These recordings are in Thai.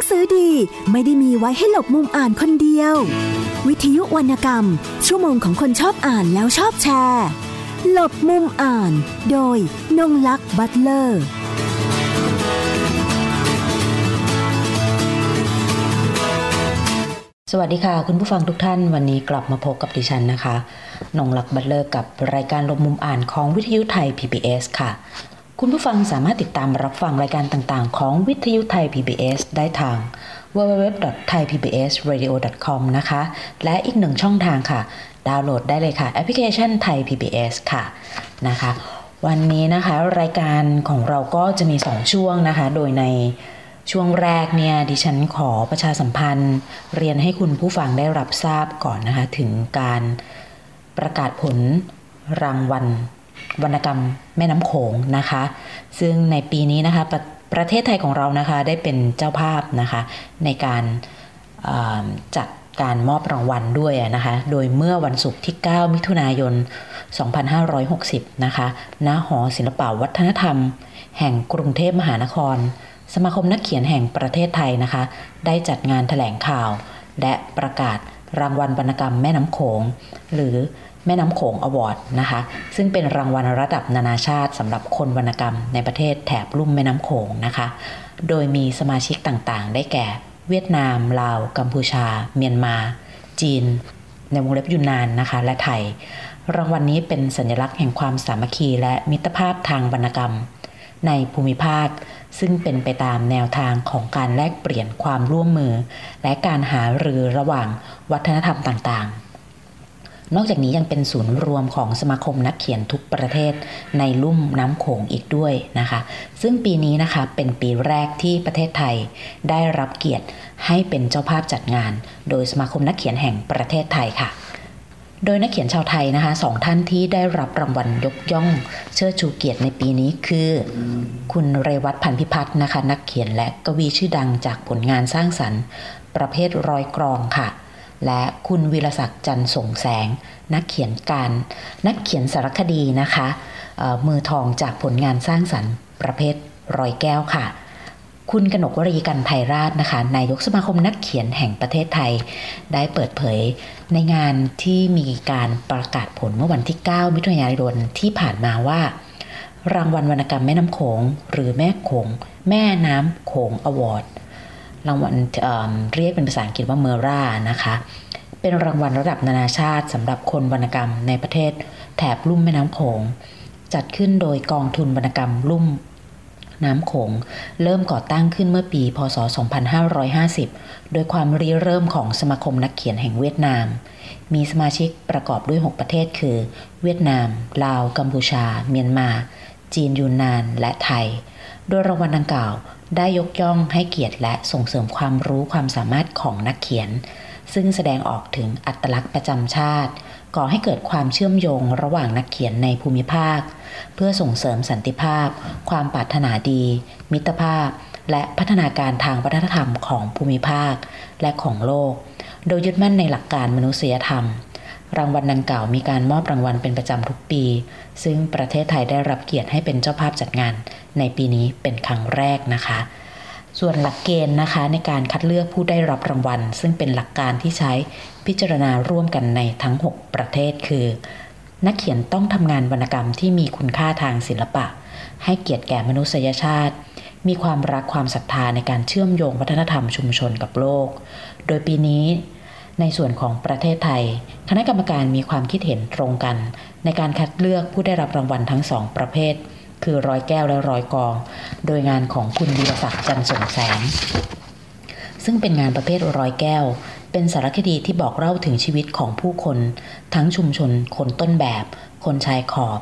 งสือดีไม่ได้มีไว้ให้หลบมุมอ่านคนเดียว วิทยุวรรณกรรม ชั่วโมงของคนชอบอ่านแล้วชอบแชร์ หลบมุมอ่าน โดยนงลักษ์บัตเลอร์สวัสดีค่ะ คุณผู้ฟังทุกท่านวันนี้กลับมาพบกับดิฉันนะคะนงลักษ์บัตเลอร์กับรายการลบมุมอ่านของวิทยุไทย PBS ค่ะ คุณผู้ฟังสามารถติดตามรับฟังรายการต่างๆ ของวิทยุไทย PBS ได้ทาง www.thaipbsradio.com นะคะ และอีกหนึ่งช่องทางค่ะ ดาวน์โหลดได้เลยค่ะ แอปพลิเคชันไทย PBS ค่ะนะคะ วันนี้นะคะรายการของเราก็จะมี 2 ช่วงนะคะ โดยในช่วงแรกเนี่ยดิฉันขอประชาสัมพันธ์ เรียนให้คุณผู้ฟังได้รับทราบก่อนนะคะ ถึงการประกาศผลรางวัล วรรณกรรมแม่น้ำโขงนะคะ ซึ่งในปีนี้นะคะประประเทศไทยของเรานะคะได้เป็นเจ้าภาพนะคะในการจัดการมอบรางวัลด้วยนะคะ โดยเมื่อวันศุกร์ที่ 9 มิถุนายน 2560 นะคะ ณ หอศิลปวัฒนธรรม แห่งกรุงเทพมหานคร สมาคมนักเขียนแห่งประเทศไทยนะคะ ได้จัดงานถแถลงข่าว และประกาศรางวัลวรรณกรรมแม่น้ำโขง หรือ แม่น้ำโขงอวอร์ดนะคะ ซึ่งเป็นรางวัลระดับนานาชาติสำหรับคนวรรณกรรมในประเทศแถบลุ่มแม่น้ำโขงนะคะ โดยมีสมาชิกต่างๆ ได้แก่ เวียดนาม ลาว กัมพูชา เมียนมา จีน ในวงเล็บยุนนานนะคะ และไทย รางวัลนนี้เป็นสัญลักษณ์แห่งความสามัคคีและมิตรภาพทางวรรณกรรม ในภูมิภาค ซึ่งเป็นไปตามแนวทางของการแลกเปลี่ยนความร่วมมือ และการหารือระหว่างวัฒนธรรมต่างๆ นอกจากนี้ยังเป็นศูนย์รวมของสมาคมนักเขียนทุกประเทศในลุ่มน้ำโขงอีกด้วยนะคะ ซึ่งปีนี้นะคะเป็นปีแรกที่ประเทศไทยได้รับเกียรติให้เป็นเจ้าภาพจัดงาน โดยสมาคมนักเขียนแห่งประเทศไทยค่ะ โดยนักเขียนชาวไทยนะคะสองท่านที่ได้รับรางวัลยกย่อง เชิดชูเกียรติในปีนี้คือ คุณเรวัตพันพิพัฒน์นะคะ นักเขียนและกวีชื่อดังจากผลงานสร้างสรรค์ ประเภทรอยกรองค่ะ และคุณวีรศักดิ์จันส่งแสง นักเขียนการ นักเขียนสารคดีนะคะมือทองจากผลงานสร้างสรรค์ประเภทรอยแก้วค่ะ คุณกนกวรีกันไทยราชนะคะนายกสมาคมนักเขียนแห่งประเทศไทย ได้เปิดเผยในงานที่มีการประกาศผลเมื่อวันที่ 9 มิถุนายนที่ผ่านมาว่า รางวัลวรรณกรรมแม่น้ำโขงหรือแม่โขงแม่น้ำโขงอวอร์ด รางวัลเเรียกเป็นภาษาอังกฤษว่าเมอร่านะคะ เป็นรางวัลระดับนานาชาติสำหรับคนวรรณกรรมในประเทศแถบลุ่มแม่น้ำโขง จัดขึ้นโดยกองทุนวรรณกรรมลุ่มน้ำโขง เริ่มก่อตั้งขึ้นเมื่อปี พศ 2550 โดยความริเริ่มของสมาคมนักเขียนแห่งเวียดนาม มีสมาชิกประกอบด้วย 6 ประเทศคือ เวียดนาม ลาว กัมพูชา เมียนมา จีนยูนนาน และไทย โดยรางวัลดังกล่าว ได้ยกย่องให้เกียรติและส่งเสริมความรู้ความสามารถของนักเขียน ซึ่งแสดงออกถึงอัตลักษณ์ประจำชาติ ก่อให้เกิดความเชื่อมโยงระหว่างนักเขียนในภูมิภาค เพื่อส่งเสริมสันติภาพ ความปรารถนาดี มิตรภาพ และพัฒนาการทางวัฒนธรรมของภูมิภาค และของโลก โดยยึดมั่นในหลักการมนุษยธรรมรางวัลดังกล่าวมีการมอบรางวัลเป็นประจำทุกปี ซึ่งประเทศไทยได้รับเกียรติให้เป็นเจ้าภาพจัดงาน ในปีนี้เป็นครั้งแรกนะคะ ส่วนหลักเกณฑ์นะคะในการคัดเลือกผู้ได้รับรางวัล ซึ่งเป็นหลักการที่ใช้พิจารณาร่วมกันในทั้ง 6 ประเทศคือ นักเขียนต้องทำงานวรรณกรรมที่มีคุณค่าทางศิลปะ ให้เกียรติแก่มนุษยชาติมีความรักความศรัทธาในการเชื่อมโยงวัฒนธรรมชุมชนกับโลก โดยปีนี้ ในส่วนของประเทศไทย คณะกรรมการมีความคิดเห็นตรงกัน ในการคัดเลือกผู้ได้รับรางวัลทั้งสองประเภท คือร้อยแก้วและร้อยกอง โดยงานของคุณวีรศักดิ์จันทร์สงแสง ซึ่งเป็นงานประเภทร้อยแก้ว เป็นสารคดีที่บอกเล่าถึงชีวิตของผู้คน ทั้งชุมชน คนต้นแบบ คนชายขอบ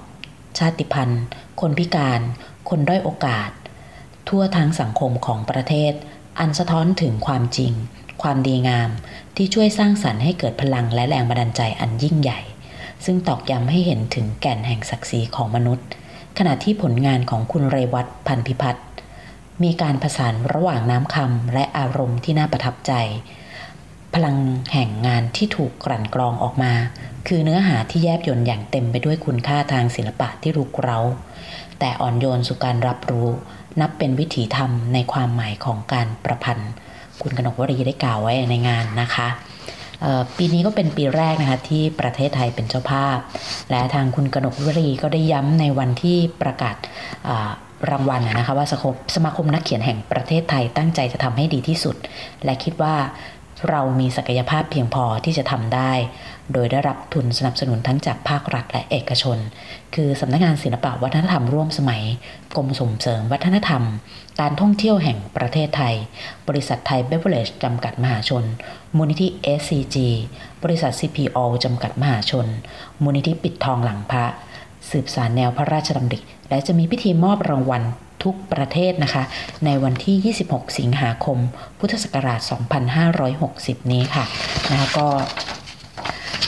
ชาติพันธุ์ คนพิการ คนด้อยโอกาส ทั่วทั้งสังคมของประเทศ อันสะท้อนถึงความจริง ความดีงาม ที่ช่วยสร้างสรรค์ให้เกิดพลังและแรงบันดาลใจอันยิ่งใหญ่ ซึ่งตอกย้ำให้เห็นถึงแก่นแห่งศักดิ์ศรีของมนุษย์ ขณะที่ผลงานของคุณเรวัตพันพิพัฒน์มีการผสานระหว่างน้ำคำและอารมณ์ที่น่าประทับใจ พลังแห่งงานที่ถูกกลั่นกรองออกมา คือเนื้อหาที่แยบยนอย่างเต็มไปด้วยคุณค่าทางศิลปะที่รุกเร้า แต่อ่อนโยนสู่การรับรู้ นับเป็นวิถีธรรมในความหมายของการประพันธ์ คุณกนกวรีได้กล่าวไว้ในงานนะคะ ปีนี้ก็เป็นปีแรกนะคะที่ประเทศไทยเป็นเจ้าภาพ และทางคุณกนกวรีก็ได้ย้ำในวันที่ประกาศรางวัลนะคะว่าสมาคมนักเขียนแห่งประเทศไทยตั้งใจจะทำให้ดีที่สุด และคิดว่าเรามีศักยภาพเพียงพอที่จะทำได้ โดยได้รับทุนสนับสนุนทั้งจากภาครัฐและเอกชน คือสำนักงานศิลปวัฒนธรรมร่วมสมัย กรมส่งเสริมวัฒนธรรม การท่องเที่ยวแห่งประเทศไทย บริษัทไทยเบเวอร์เลจจำกัดมหาชน มูลนิธิ SCG บริษัท CPO จำกัดมหาชน มูลนิธิปิดทองหลังพระ สืบสารแนวพระราชดำริ และจะมีพิธีมอบรางวัลทุกประเทศนะคะ ในวันที่ 26 สิงหาคม พุทธศักราช 2560 นี้ค่ะนะคะก็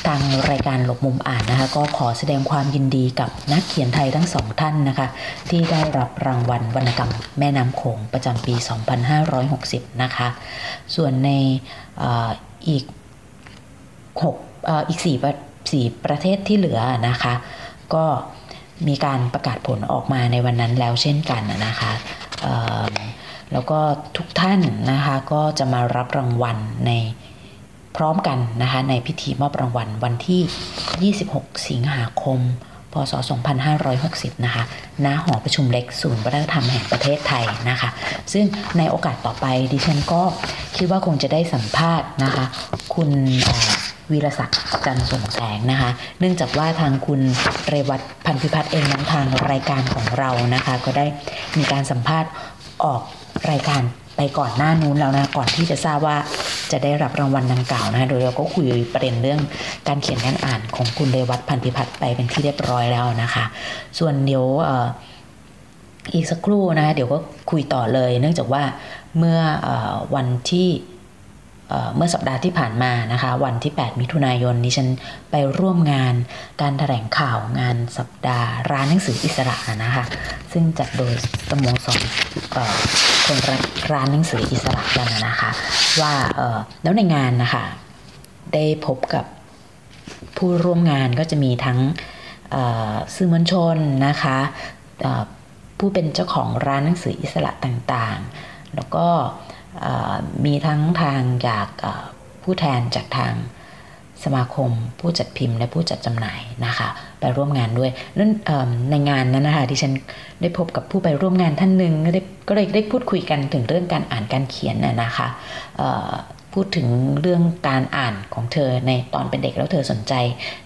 ทางรายการหลบมุมอ่านนะคะ ก็ขอแสดงความยินดีกับนักเขียนไทยทั้งสองท่านนะคะ ที่ได้รับรางวัลวรรณกรรมแม่น้ำโขงประจำปี 2560 นะคะ ส่วนในออีก6ออีก4 4ประเทศที่เหลือนะคะ ก็มีการประกาศผลออกมาในวันนั้นแล้วเช่นกันนะคะแล้วก็ทุกท่านนะคะก็จะมารับรางวัลใน ร้อมกันนะคะในพิธีมอบรางวัลวันที่ 26 สิงหาคม พศ 2560 นะคะ ณ หอประชุมเล็กศูนย์วัฒนธรรมแห่งประเทศไทยนะคะ ซึ่งในโอกาสต่อไปดิฉันก็คิดว่าคงจะได้สัมภาษณ์นะคะ คุณวีรศักดิ์จันส่งแสงนะคะ เนื่องจากว่าทางคุณเรวัตพันธิพัฒน์เองนั้นทางรายการของเรานะคะ ก็ได้มีการสัมภาษณ์ออกรายการไปก่อนหน้านู้นแล้วนะ ก่อนที่จะทราบว่า จะได้รับรางวัลดังกล่าวนะคะโดยเราก็คุยประเด็นเรื่องการเขียนการอ่านของคุณเรวัตพันธิพัฒน์ไปเป็นที่เรียบร้อยแล้วนะคะ ส่วนเดี๋ยวอีกสักครู่นะคะเดี๋ยวก็คุยต่อเลย เนื่องจากว่าเมื่ออวันที่ เมื่อสัปดาห์ที่ผ่านมานะคะ วันที่ 8 มิถุนายนนี้ฉันไปร่วมงานการแถลงข่าวงานสัปดาห์ร้านหนังสืออิสระนะคะ ซึ่งจัดโดยสโมสรคนรักร้านหนังสืออิสระกันนะคะ ว่าแล้วในงานนะคะได้พบกับผู้ร่วมงานก็จะมีทั้งสื่อมวลชนนะคะผู้เป็นเจ้าของร้านหนังสืออิสระต่างๆ แล้วก็ มีทั้งทางจากผู้แทนจากทางสมาคมผู้จัดพิมพ์และผู้จัดจำหน่ายนะคะ ไปร่วมงานด้วยนั่นในงานนั้นนะคะที่ฉันได้พบกับผู้ไปร่วมงานท่านหนึ่งก็เลยได้พูดคุยกันถึงเรื่องการอ่านการเขียนน่ะนะคะพูดถึงเรื่องการอ่านของเธอในตอนเป็นเด็กแล้วเธอสนใจ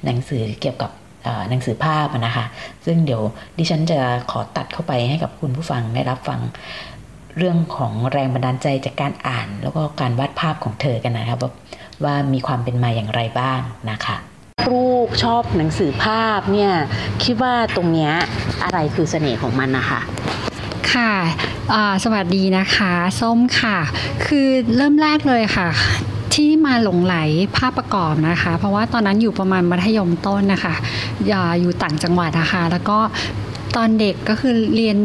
หนังสือเกี่ยวกับหนังสือภาพนะคะ ซึ่งเดี๋ยวดิฉันจะขอตัดเข้าไปให้กับคุณผู้ฟังได้รับฟัง เรื่องของแรงบันดาลใจจากการอ่าน แล้วก็การวาดภาพของเธอกันนะครับว่าว่ามีความเป็นมาอย่างไรบ้างนะคะลูกชอบหนังสือภาพเนี่ยคิดว่าตรงเนี้ยอะไรคือเสน่ห์ของมันนะคะค่ะสวัสดีนะคะ ส้มค่ะ คือเริ่มแรกเลยค่ะ ที่มาหลงไหลภาพประกอบนะคะ เพราะว่าตอนนั้นอยู่ประมาณมัธยมต้นนะคะ อยู่ต่างจังหวัดนะคะ แล้วก็ ตอนเด็กก็คือเรียน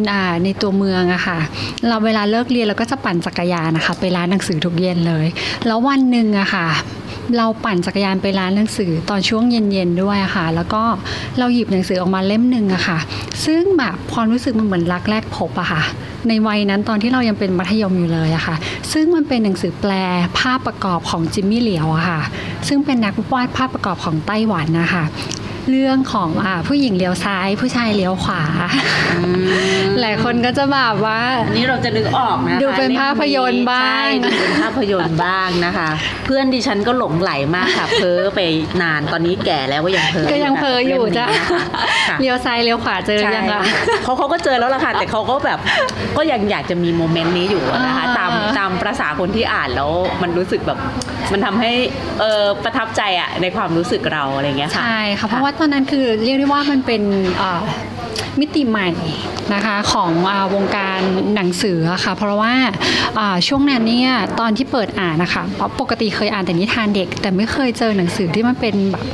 ในตัวเมืองอะค่ะ เราเวลาเลิกเรียนเราก็จะปั่นจักรยานนะคะ ไปร้านหนังสือทุกเย็นเลย แล้ววันหนึ่งอะค่ะเราปั่นจักรยานไปร้านหนังสือตอนช่วงเย็นๆด้วยค่ะ แล้วก็เราหยิบหนังสือออกมาเล่มหนึ่งอะค่ะ ซึ่งแบบความรู้สึกมันเหมือนรักแรกพบอะค่ะ ในวัยนั้นตอนที่เรายังเป็นมัธยมอยู่เลยอะค่ะ ซึ่งมันเป็นหนังสือแปลภาพประกอบของจิมมี่เหลียวอะค่ะ ซึ่งเป็นนักวาดภาพประกอบของไต้หวันนะคะ เรื่องของอ่าผู้หญิงเลี้ยวซ้าย ผู้ชายเลี้ยวขวา หลายคนก็จะแบบว่าอันนี้เราจะนึกออกนะดูเป็นภาพยนตร์บ้างดูเป็นภาพยนตร์บ้างนะคะ เพื่อนดิฉันก็หลงไหลมากค่ะเพ้อไปนานตอนนี้แก่แล้วก็ยังเพ้อก็ยังเพ้ออยู่จ้ะเลี้ยวซ้ายเลี้ยวขวาเจอยังอะเขาเขาก็เจอแล้วล่ะค่ะ แต่เขาก็แบบก็ยังอยากจะมีโมเมนต์นี้อยู่นะคะ ตามตามประษาคนที่อ่านแล้วมันรู้สึกแบบ มันทำให้เออประทับใจอะในความรู้สึกเราอะไรเงี้ยค่ะใช่ค่ะเพราะว่าตอนนั้นคือเรียกได้ว่ามันเป็นมิติใหม่นะคะของอวงการหนังสือค่ะเพราะว่าช่วงนั้นเนี่ยตอนที่เปิดอ่านนะคะเพราะปกติเคยอ่านแต่นิทานเด็ก แต่ไม่เคยเจอหนังสือที่มันเป็นแบบ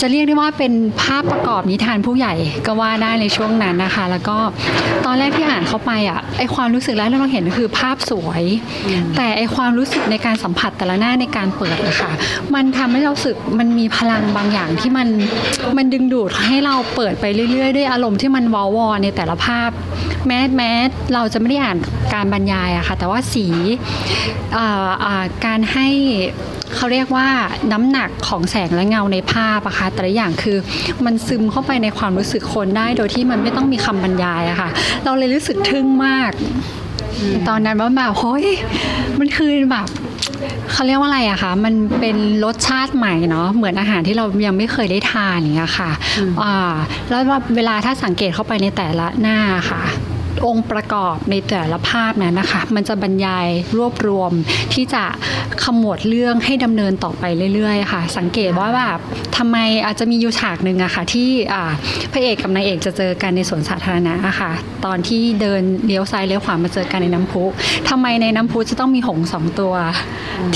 จะเรียกได้ว่าเป็นภาพประกอบนิทานผู้ใหญ่ก็ว่าได้ในช่วงนั้นนะคะ แล้วก็ตอนแรกที่อ่านเข้าไปอะไอความรู้สึกแรกที่เราเห็นก็คือภาพสวย แต่ไอความรู้สึกในการสัมผัสแต่ละหน้าในการเปิดอะค่ะมันทำให้เราสึกมันมีพลังบางอย่างที่มันมันดึงดูดให้เราเปิดไปเรื่อยๆด้วยอารมณ์ที่มันวอลวอในแต่ละภาพ แม้แม้เราจะไม่ได้อ่านการบรรยายอะค่ะแต่ว่าสีอ่าอ่าการให้ เขาเรียกว่าน้ำหนักของแสงและเงาในภาพอะค่ะแต่ละอย่างคือมันซึมเข้าไปในความรู้สึกคนได้ โดยที่มันไม่ต้องมีคำบรรยายอะค่ะ เราเลยรู้สึกทึ่งมาก ตอนนั้นว่าแบบเฮ้ยมันคือแบบเขาเรียกว่าอะไรอะคะมันเป็นรสชาติใหม่เนาะเหมือนอาหารที่เรายังไม่เคยได้ทานอย่างเงี้ยค่ะอ่าแล้วว่าเวลาถ้าสังเกตเข้าไปในแต่ละหน้าค่ะ องค์ประกอบในแต่ละภาพนั้นนะคะ มันจะบรรยายรวบรวมที่จะขมวดเรื่องให้ดำเนินต่อไปเรื่อยๆค่ะ สังเกตว่าแบบทำไมอาจจะมีอยู่ฉากหนึ่งอะค่ะ ที่พระเอกกับนางเอกจะเจอกันในสวนสาธารณะอะค่ะ ตอนที่เดินเลี้ยวซ้ายเลี้ยวขวามาเจอกันในน้ำพุทำไมในน้ำพุจะต้องมีหงส์สองตัว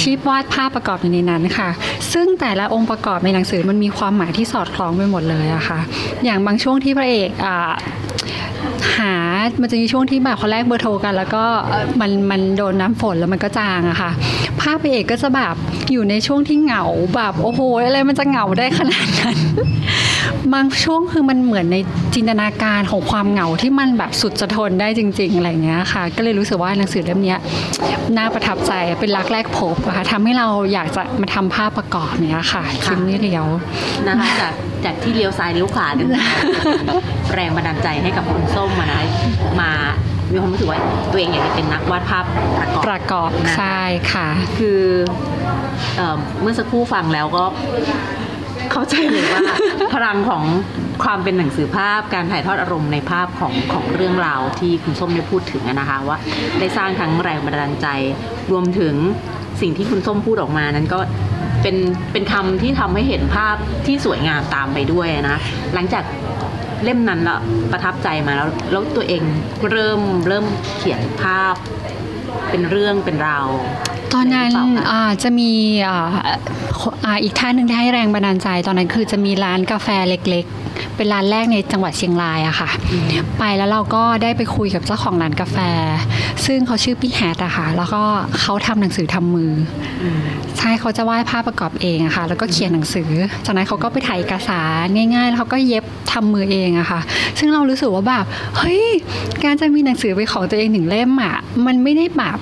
ที่วาดภาพประกอบอยู่ในนั้นค่ะ ซึ่งแต่ละองค์ประกอบในหนังสือมันมีความหมายที่สอดคล้องไปหมดเลยอะค่ะ อย่างบางช่วงที่พระเอกอ หา มันจะมีช่วงที่แบบเขาแลกเบอร์โทรกัน แล้วก็มันมันโดนน้ำฝนแล้วมันก็จางอะค่ะ ภาพไปเอกก็จะแบบอยู่ในช่วงที่เหงาแบบโอ้โหอะไรมันจะเหงาได้ขนาดนั้น บางช่วงคือมันเหมือนในจินตนาการของความเหงาที่มันแบบสุดจะทนได้จริง ๆ อะไรอย่างเงี้ยค่ะ ก็เลยรู้สึกว่าหนังสือเล่มเนี้ยน่าประทับใจเป็นรักแรกพบอะค่ะทำให้เราอยากจะมาทำภาพประกอบเนี้ยค่ะชิ้นนี้เดียวนะคะจากจากที่เลี้ยวซ้ายเลี้ยวขวาเนี่ยแรงบันดาลใจให้กับคุณส้มมานะมามีความรู้สึกว่าตัวเองอยากจะเป็นนักวาดภาพประกอบประกอบนะคะใช่ค่ะ คือเอ่อเมื่อสักครู่ฟังแล้วก็ เข้าใจเลยว่า พลังของความเป็นหนังสือภาพการถ่ายทอดอารมณ์ในภาพของของเรื่องราวที่คุณส้มได้พูดถึงนะคะว่า ได้สร้างทั้งแรงบันดาลใจ รวมถึงสิ่งที่คุณส้มพูดออกมานั้นก็เป็นเป็นคำที่ทำให้เห็นภาพที่สวยงามตามไปด้วยนะ หลังจากเล่มนั้นละประทับใจมาแล้วแล้วตัวเองเริ่มเริ่มเขียนภาพเป็นเรื่องเป็นราว ตอนนั้นหรือเปล่าคะอ่าจะมีอ่าอ่าอีกท่านหนึ่งที่ให้แรงบันดาลใจตอนนั้นคือจะมีร้านกาแฟเล็กๆ เป็นร้านแรกในจังหวัดเชียงรายอะค่ะ ไปแล้วเราก็ได้ไปคุยกับเจ้าของร้านกาแฟ ซึ่งเขาชื่อพี่แฮทอะค่ะ แล้วก็เขาทำหนังสือทำมืออใช่เขาจะวาดภาพประกอบเองอะค่ะ แล้วก็เขียนหนังสือ จากนั้นเขาก็ไปถ่ายเอกสารง่าย ๆ แล้วเขาก็เย็บทำมือเองอะค่ะ ซึ่งเรารู้สึกว่าแบบ เฮ้ย การจะมีหนังสือเป็นของตัวเองหนึ่งเล่มอะมันไม่ได้แบบ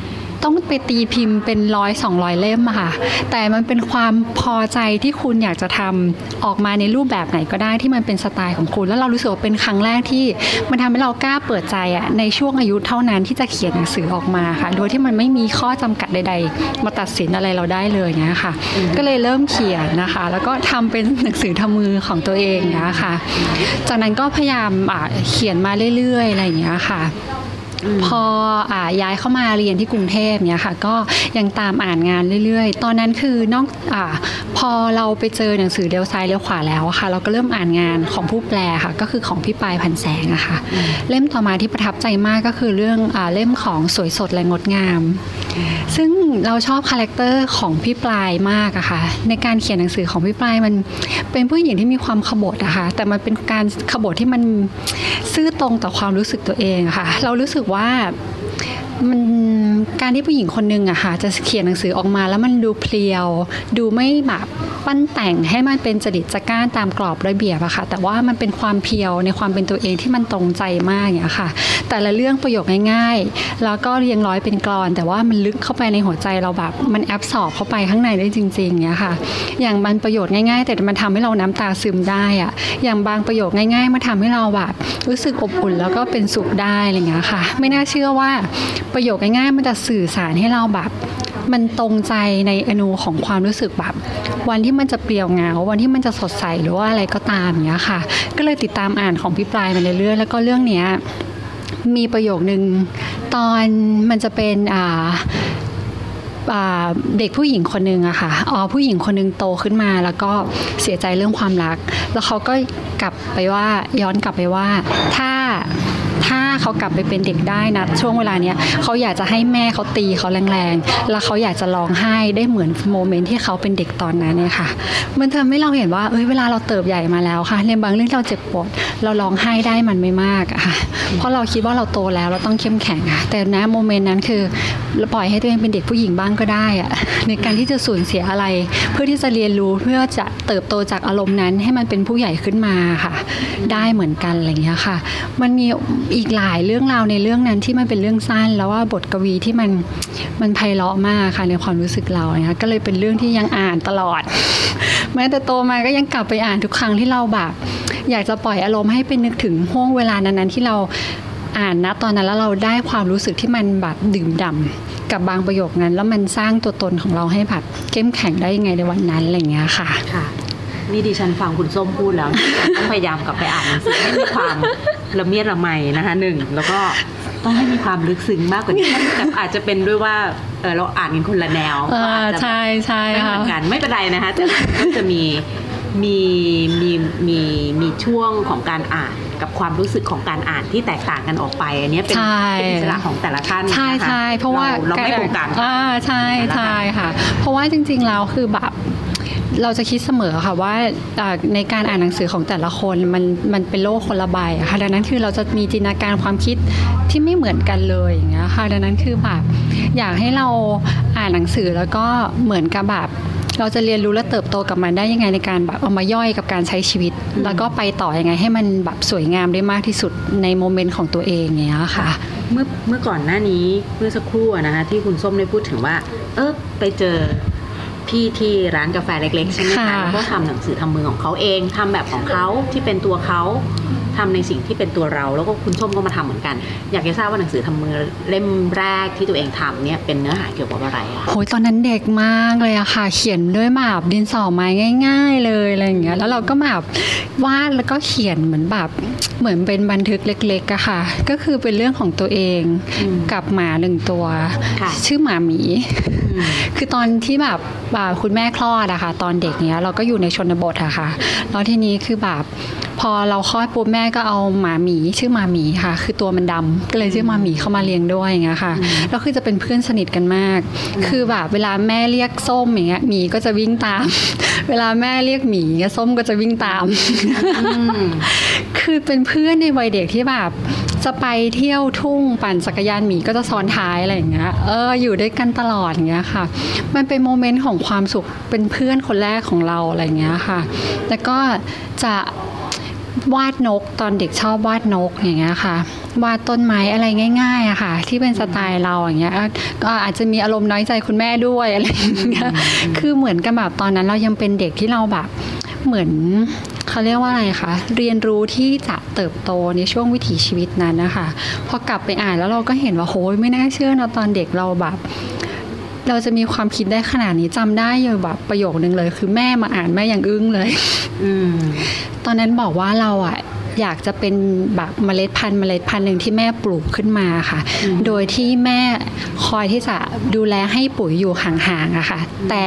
ต้องไปตีพิมพ์เป็นร้อยสองร้อยเล่มอะค่ะ แต่มันเป็นความพอใจที่คุณอยากจะทำออกมาในรูปแบบไหนก็ได้ที่มันเป็นสไตล์ของคุณ แล้วเรารู้สึกว่าเป็นครั้งแรกที่มันทำให้เรากล้าเปิดใจอะในช่วงอายุเท่านั้นที่จะเขียนหนังสือออกมาค่ะ โดยที่มันไม่มีข้อจำกัดใด ๆ มาตัดสินอะไรเราได้เลยเนี้ยค่ะ ก็เลยเริ่มเขียนนะคะ แล้วก็ทำเป็นหนังสือทำมือของตัวเองเนี้ยค่ะจากนั้นก็พยายามเขียนมาเรื่อยๆอะไรอย่างเงี้ยค่ะ พออาย้ายเข้ามาเรียนที่กรุงเทพเนี่ยค่ะ ก็ยังตามอ่านงานเรื่อยๆ ตอนนั้นคือนอกอาพอเราไปเจอหนังสือเลี้ยวซ้ายเลี้ยวขวาแล้วอะค่ะ เราก็เริ่มอ่านงานของผู้แปลค่ะ ก็คือของพี่ปรายพันแสงอะค่ะ เล่มต่อมาที่ประทับใจมากก็คือเรื่องอาเล่มของสวยสดและงดงาม ซึ่งเราชอบ character ของพี่ปลายมากอะค่ะ ในการเขียนหนังสือของพี่ปรายมันเป็นผู้หญิงที่มีความขบถอะค่ะแต่มันเป็นการขบถที่มันซื่อตรงต่อความรู้สึกตัวเองอะค่ะ เรารู้สึกว่ามันการที่ผู้หญิงคนหนึ่งอะค่ะจะเขียนหนังสือออกมาแล้วมันดูเพลียว ดูไม่แบบ ปั้นแต่งให้มันเป็นจริตจักร้านตามกรอบระเบียบอะค่ะ แต่ว่ามันเป็นความเพียวในความเป็นตัวเองที่มันตรงใจมากอย่างนี้ค่ะ แต่ละเรื่องประโยคง่ายๆ แล้วก็เรียงร้อยเป็นกรอน แต่ว่ามันลึกเข้าไปในหัวใจเราแบบมันแอบสอบเข้าไปข้างในได้จริงๆเงี้ยค่ะ อย่างบางประโยชน์ง่ายๆ แต่มันทำให้เราน้ำตาซึมได้อะอย่างบางประโยคง่ายๆมันทำให้เราแบบรู้สึกอบอุ่นแล้วก็เป็นสุขได้อะไรเงี้ยค่ะ ไม่น่าเชื่อว่าประโยคง่ายๆมันจะสื่อสารให้เราแบบ มันตรงใจในอนูของความรู้สึกแบบวันที่มันจะเปลี่ยวเหงา วันที่มันจะสดใสหรือว่าอะไรก็ตามอย่างเงี้ยค่ะ ก็เลยติดตามอ่านของพี่ปลายมาเรื่อยๆแล้วก็เรื่องเนี้ยมีประโยคนึงตอนมันจะเป็นอ่าอ่าเด็กผู้หญิงคนหนึ่งอะค่ะอ๋อผู้หญิงคนหนึ่งโตขึ้นมาแล้วก็เสียใจเรื่องความรัก แล้วเขาก็กลับไปว่าย้อนกลับไปว่า ถ้า เขากลับไปเป็นเด็กได้นะช่วงเวลาเนี้ยเขาอยากจะให้แม่เขาตีเขาแรงๆ แล้วเขาอยากจะร้องไห้ได้เหมือน moment ที่เขาเป็นเด็กตอนนั้นเนี่ยค่ะ มันทำให้เราเห็นว่าเอ้ยเวลาเราเติบใหญ่มาแล้วค่ะในบางเรื่องเราเจ็บปวดเราร้องไห้ได้มันไม่มากค่ะ เพราะเราคิดว่าเราโตแล้วเราต้องเข้มแข็งอะแต่ ณ moment นั้นคือปล่อยให้ตัวเองเป็นเด็กผู้หญิงบ้างก็ได้อะในการที่จะสูญเสียอะไร เพื่อที่จะเรียนรู้เพื่อจะเติบโตจากอารมณ์นั้นให้มันเป็นผู้ใหญ่ขึ้นมาค่ะ ได้เหมือนกันอะไรอย่างเงี้ยค่ะ มันมีอีกหลายเรื่องราวในเรื่องนั้นที่มันเป็นเรื่องสั้น แล้วว่าบทกวีที่มันมันไพเราะมากค่ะในความรู้สึกเรานะคะก็เลยเป็นเรื่องที่ยังอ่านตลอด แม้แต่โตมาก็ยังกลับไปอ่านทุกครั้งที่เราแบบอยากจะปล่อยอารมณ์ให้เป็นนึกถึงห่วงเวลานั้นๆที่เราอ่านนะตอนนั้นแล้วเราได้ความรู้สึกที่มันแบบดื่มด่ำกับบางประโยคนั้น แล้วมันสร้างตัวตนของเราให้แบบเข้มแข็งได้ยังไงในวันนั้นอะไรอย่างเงี้ยค่ะค่ะนี่ดิฉันฟังคุณส้มพูดแล้วต้องพยายามกลับไปอ่านหนังสือให้มีความ ละเมียดละไมนะคะหนึ่งแล้วก็ต้องให้มีความลึกซึ้งมากกว่านี้แต่อาจจะเป็นด้วยว่าเออเราอ่านกันคนละแนวเอก็อาอจจะใช่ใช่ไม่เหค่ะมือนกันไม่เป็นไรนะคะแต่ก็จะมีมีมีมีมีช่วงของการอ่านกับความรู้สึกของการอ่านที่แตกต่างกันออกไป อันนี้เป็นใช่เป็นอิสระของแต่ละท่านใช่นะคะใช่เพราะว่าเราไม่โปรกันอ่าใช่ใช่ค่ะ เพราะว่าจริง ๆ แล้วคือแบบ เราจะคิดเสมอค่ะว่าในการอ่านหนังสือของแต่ละคนมันมันเป็นโลกคนละใบค่ะดังนั้นคือเราจะมีจินตนาการความคิดที่ไม่เหมือนกันเลยอย่างเงี้ยค่ะดังนั้นคือแบบอยากให้เราอ่านหนังสือแล้วก็เหมือนกับแบบเราจะเรียนรู้และเติบโตกับมันได้ยังไงในการแบบเอามาย่อยกับการใช้ชีวิต แล้วก็ไปต่อยังไงให้มันแบบสวยงามได้มากที่สุดในโมเมนต์ของตัวเองอย่างเงี้ยค่ะ เมื่อเมื่อก่อนหน้านี้เมื่อสักครู่นะคะที่คุณส้มได้พูดถึงว่า เออไปเจอ พี่ที่ร้านกาแฟเล็กๆใช่ไหมคะค่ะ แล้วก็ทำหนังสือทำมือของเขาเองทำแบบของเขาที่เป็นตัวเขา ทำในสิ่งที่เป็นตัวเรา แล้วก็คุณส้มก็มาทำเหมือนกัน อยากจะทราบว่าหนังสือทำมือเล่มแรกที่ตัวเองทำเนี่ยเป็นเนื้อหาเกี่ยวกับอะไรอะโอ้ยตอนนั้นเด็กมากเลยอะค่ะ เขียนด้วยแบบดินสอไม้ง่าย ๆ เลยอะไรอย่างเงี้ยแล้วเราก็แบบวาดแล้วก็เขียนเหมือนแบบเหมือนเป็นบันทึกเล็กๆอะค่ะ ก็คือเป็นเรื่องของตัวเองอืมกับหมาหนึ่งตัวค่ะชื่อหมาหมีอืมคือตอนที่แบบอ่าคุณแม่คลอดอะค่ะ ตอนเด็กเนี้ยเราก็อยู่ในชนบทอะค่ะแล้วทีนี้คือแบบ พอเราคลอดปุ๊บแม่ก็เอาหมาหมีชื่อหมาหมีค่ะ คือตัวมันดำก็เลยชื่อหมาหมีเข้ามาเลี้ยงด้วยอย่างเงี้ยค่ะแล้วคือจะเป็นเพื่อนสนิทกันมาก คือแบบเวลาแม่เรียกส้มอย่างเงี้ยหมีก็จะวิ่งตาม เวลาแม่เรียกหมีเงี้ยส้มก็จะวิ่งตามอืมคือเป็นเพื่อนในวัยเด็กที่แบบจะไปเที่ยวทุ่งปั่นจักรยานหมีก็จะซ้อนท้ายอะไรอย่างเงี้ย เอออยู่ด้วยกันตลอดอย่างเงี้ยค่ะ มันเป็นโมเมนต์ของความสุขเป็นเพื่อนคนแรกของเราอะไรอย่างเงี้ยค่ะ แล้วก็จะ วาดนกตอนเด็กชอบวาดนกอย่างเงี้ยค่ะ วาดต้นไม้อะไรง่ายๆอะค่ะ ที่เป็นสไตล์เราอย่างเงี้ยก็อาจจะมีอารมณ์น้อยใจคุณแม่ด้วยอะไรอย่างเงี้ยคือเหมือนกับแบบตอนนั้นเรายังเป็นเด็กที่เราแบบเหมือนเขาเรียกว่าอะไรคะเรียนรู้ที่จะเติบโตในช่วงวิถีชีวิตนั้นนะคะพอกลับไปอ่านแล้วเราก็เห็นว่าโหยไม่น่าเชื่อนะตอนเด็กเราแบบ เราจะมีความคิดได้ขนาดนี้จำได้อยู่แบบประโยคนึงเลย คือแม่มาอ่านแม่ยังอึ้งเลยอืมตอนนั้นบอกว่าเราอะอยากจะเป็นแบบเมล็ดพันธุ์เมล็ดพันธุ์หนึ่งที่แม่ปลูกขึ้นมาค่ะ โดยที่แม่คอยที่จะดูแลให้ปุ๋ยอยู่ห่างๆอะค่ะ แต่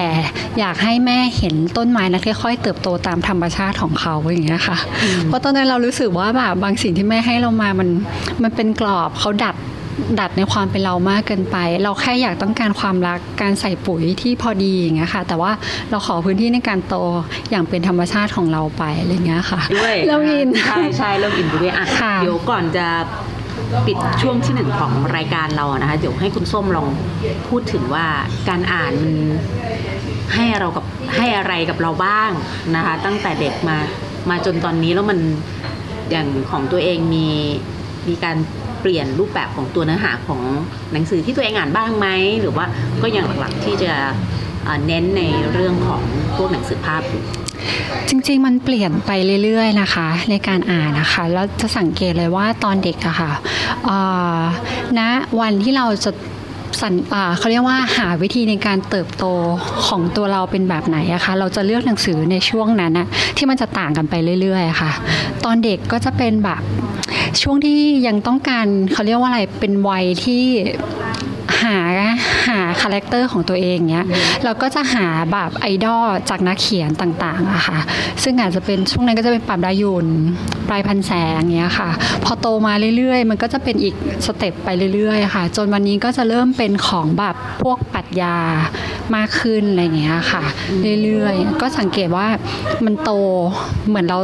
อยากให้แม่เห็นต้นไม้นั้นค่อยๆเติบโตตามธรรมชาติของเขาอย่างเงี้ยค่ะ เพราะตอนนั้นเรารู้สึกว่าแบบบางสิ่งที่แม่ให้เรามามันมันเป็นกรอบเขาดัด ดัดในความเป็นเรามากเกินไป เราแค่อยากต้องการความรักการใส่ปุ๋ยที่พอดีอย่างเงี้ยค่ะ แต่ว่าเราขอพื้นที่ในการโตอย่างเป็นธรรมชาติของเราไปอะไรเงี้ยค่ะด้วยเราอินใช่ใช่เริ่มอินไปด้วยอะค่ะเดี๋ยวก่อนจะปิดช่วงที่หนึ่งของรายการเราอะนะคะเดี๋ยวให้คุณส้มลองพูดถึงว่าการอ่านมันให้เรากับให้อะไรกับเราบ้างนะคะ ตั้งแต่เด็กมามาจนตอนนี้แล้วมันอย่างของตัวเองมีมีการ เปลี่ยนรูปแบบของตัวเนื้อหาของหนังสือที่ตัวเองอ่านบ้างไหมหรือว่าก็ยังหลักๆที่จะเน้นในเรื่องของพวกหนังสือภาพอยู่จริงๆ มันเปลี่ยนไปเรื่อยๆนะคะ ในการอ่านนะคะ แล้วจะสังเกตเลยว่าตอนเด็กอะค่ะเอ่อณวันที่เราจะ สันเขาเรียกว่าหาวิธีในการเติบโตของตัวเราเป็นแบบไหนอะคะเราจะเลือกหนังสือในช่วงนั้นอะที่มันจะต่างกันไปเรื่อยๆค่ะ ตอนเด็กก็จะเป็นแบบช่วงที่ยังต้องการเขาเรียกว่าอะไรเป็นวัยที่าหา character ของตัวเองเนี้ยเราก็จะหาแบบไอดอลจากนักเขียนต่างๆอะค่ะซึ่งอาจจะเป็นช่วงนั้นก็จะเป็นปราบดา หยุ่นปรายพันแสงเงี้ยค่ะ พอโตมาเรื่อยๆ มันก็จะเป็นอีก step ไปเรื่อยๆค่ะ จนวันนี้ก็จะเริ่มเป็นของแบบพวกปรัชญามากขึ้นอะไรเงี้ยค่ะ เรื่อยๆ ก็สังเกตว่ามันโตเหมือนเรา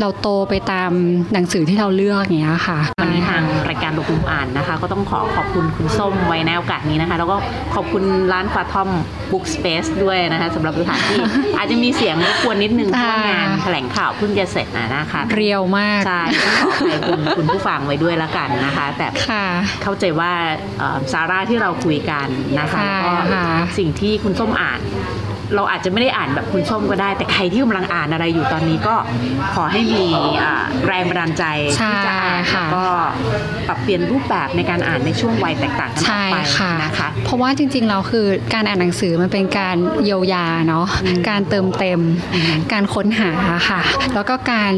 เราโตไปตามหนังสือที่เราเลือกอย่างเงี้ยค่ะวันนี้ทางรายการดกมุมอ่านนะคะ ก็ต้องขอขอบคุณคุณส้มไว้ในโอกาสนี้นะคะ แล้วก็ขอบคุณร้านฟาทอมบุ๊กสเปซด้วยนะคะสำหรับสถานที่ อาจจะมีเสียงรบกวนนิดนึงเพราะว่างานแถลงข่าวเพิ่งจะเสร็จนะนะคะ เรียวมาก ใช่ต้องขออภัยคุณคุณผู้ฟังไว้ด้วยละกันนะคะ แต่ค่ะเข้าใจว่าเอ่อซาร่าที่เราคุยกันนะคะใช่แล้วก็ค่ะสิ่งที่คุณส้มอ่าน เราอาจจะไม่ได้อ่านแบบคุณส้มก็ได้ แต่ใครที่กำลังอ่านอะไรอยู่ตอนนี้ก็ขอให้มีอ่าแรงบันดาลใจที่จะอ่านใช่ค่ะแล้วก็ปรับเปลี่ยนรูปแบบในการอ่านในช่วงวัยแตกต่างกันออใช่กไปค่ะนะคะ เพราะว่าจริงๆเราคือการอ่านหนังสือมันเป็นการเยียวยาเนาะการเติมเต็ม การค้นหาค่ะ แล้วก็การ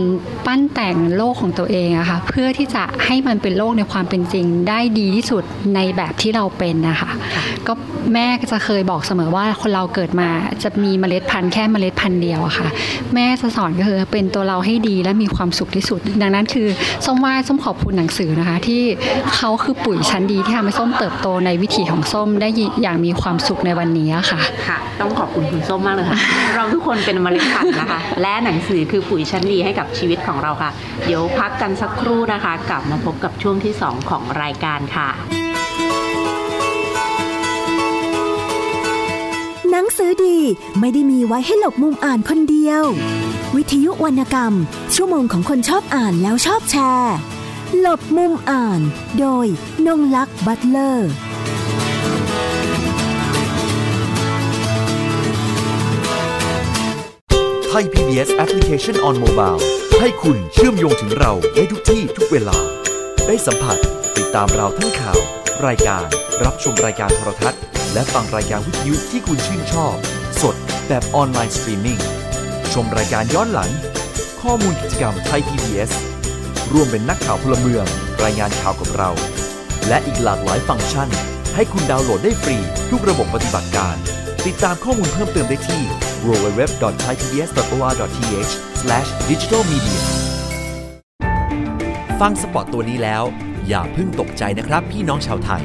ปั้นแต่งโลกของตัวเองอะค่ะเพื่อที่จะให้มันเป็นโลกในความเป็นจริงได้ดีที่สุดในแบบที่เราเป็นนะคะ ก็ แม่จะเคยบอกเสมอว่าคนเราเกิดมาจะมีเมล็ดพันธุ์แค่เมล็ดพันธุ์เดียวอะค่ะ แม่จะสอนก็คือเป็นตัวเราให้ดีและมีความสุขที่สุด ดังนั้นคือส้มว่าส้มขอบคุณหนังสือนะคะ ที่เขาคือปุ๋ยชั้นดีที่ทำให้ส้มเติบโตในวิถีของส้มได้อย่างมีความสุขในวันนี้ค่ะค่ะ ต้องขอบคุณคุณส้มมากเลยค่ะ เราทุกคนเป็นเมล็ดพันธุ์นะคะ และหนังสือคือปุ๋ยชั้นดีให้กับชีวิตของเราค่ะ เดี๋ยวพักกันสักครู่นะคะ กลับมาพบกับช่วงที่ 2 ของรายการค่ะ หนังสือดีไม่ได้มีไว้ให้หลบมุมอ่านคนเดียว วิทยุวรรณกรรม ชั่วโมงของคนชอบอ่านแล้วชอบแชร์ หลบมุมอ่าน โดยนงลักษ์บัตเลอร์ไทย PBS Application on Mobile ให้คุณเชื่อมโยงถึงเราในทุกที่ทุกเวลา ได้สัมผัสติดตามเราทั้งข่าว รายการรับชมรายการโทรทัศน์ และฟังรายการวิทยุที่คุณชื่นชอบ สดแบบ online streaming ชมรายการย้อนหลัง ข้อมูลกิจกรรมไทย PBS ร่วมเป็นนักข่าวพลเมือง รายงานข่าวกับเรา และอีกหลากหลายฟังก์ชัน ให้คุณดาวน์โหลดได้ฟรี ทุกระบบปฏิบัติการ ติดตามข้อมูลเพิ่มเติมได้ที่ www.thaipbs.or.th/digitalmedia ฟังสปอตตัวนี้แล้ว อย่าเพิ่งตกใจนะครับพี่น้องชาวไทย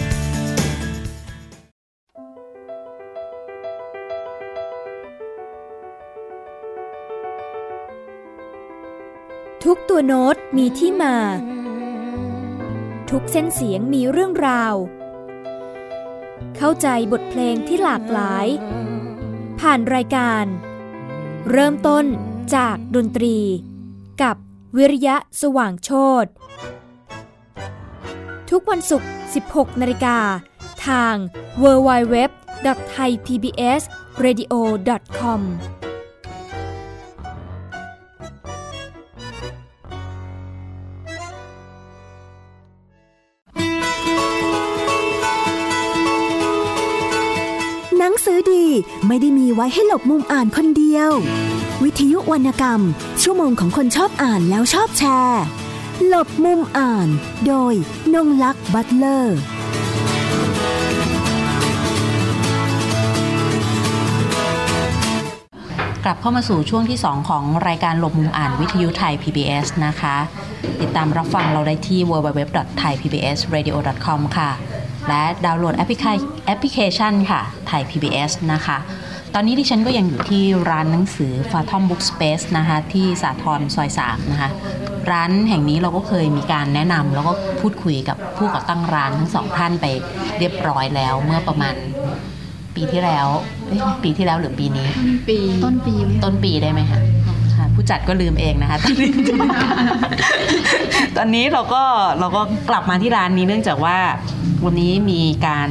ทุกตัวโน้ตมีที่มา ทุกเส้นเสียงมีเรื่องราว เข้าใจบทเพลงที่หลากหลาย ผ่านรายการ เริ่มต้นจากดนตรี กับวิริยะสว่างโชตทุกวันศุกร์ 16 นาฬิกา ทาง www.thaipbsradio.com ไม่ได้มีไว้ให้หลบมุมอ่านคนเดียว วิทยุวรรณกรรม ชั่วโมงของคนชอบอ่านแล้วชอบแชร์ หลบมุมอ่าน โดยนงลักษ์บัตเลอร์กลับเข้ามาสู่ช่วงที่ 2 ของรายการหลบมุมอ่านวิทยุไทย PBS นะคะ ติดตามรับฟังเราได้ที่ www.thaipbsradio.com ค่ะ และดาวน์โหลดแอปพลิเคแอปพลิเคชันค่ะไทย PBS นะคะ ตอนนี้ดิฉันก็ยังอยู่ที่ร้านหนังสือ Fathom Book Space นะคะที่สาทรซอย 3 นะคะ ร้านแห่งนี้เราก็เคยมีการแนะนำแล้วก็พูดคุยกับผู้ก่อตั้งร้านทั้งสองท่านไปเรียบร้อยแล้วเมื่อประมาณปีที่แล้วเอ๊ะปีที่แล้วหรือปีนี้ ปีต้นปี ต้นปีได้ไหมคะค่ะ ผู้จัดก็ลืมเองนะคะตอนนี้ ตอนนี้เราก็เราก็กลับมาที่ร้านนี้เนื่องจากว่าวันนี้มีการ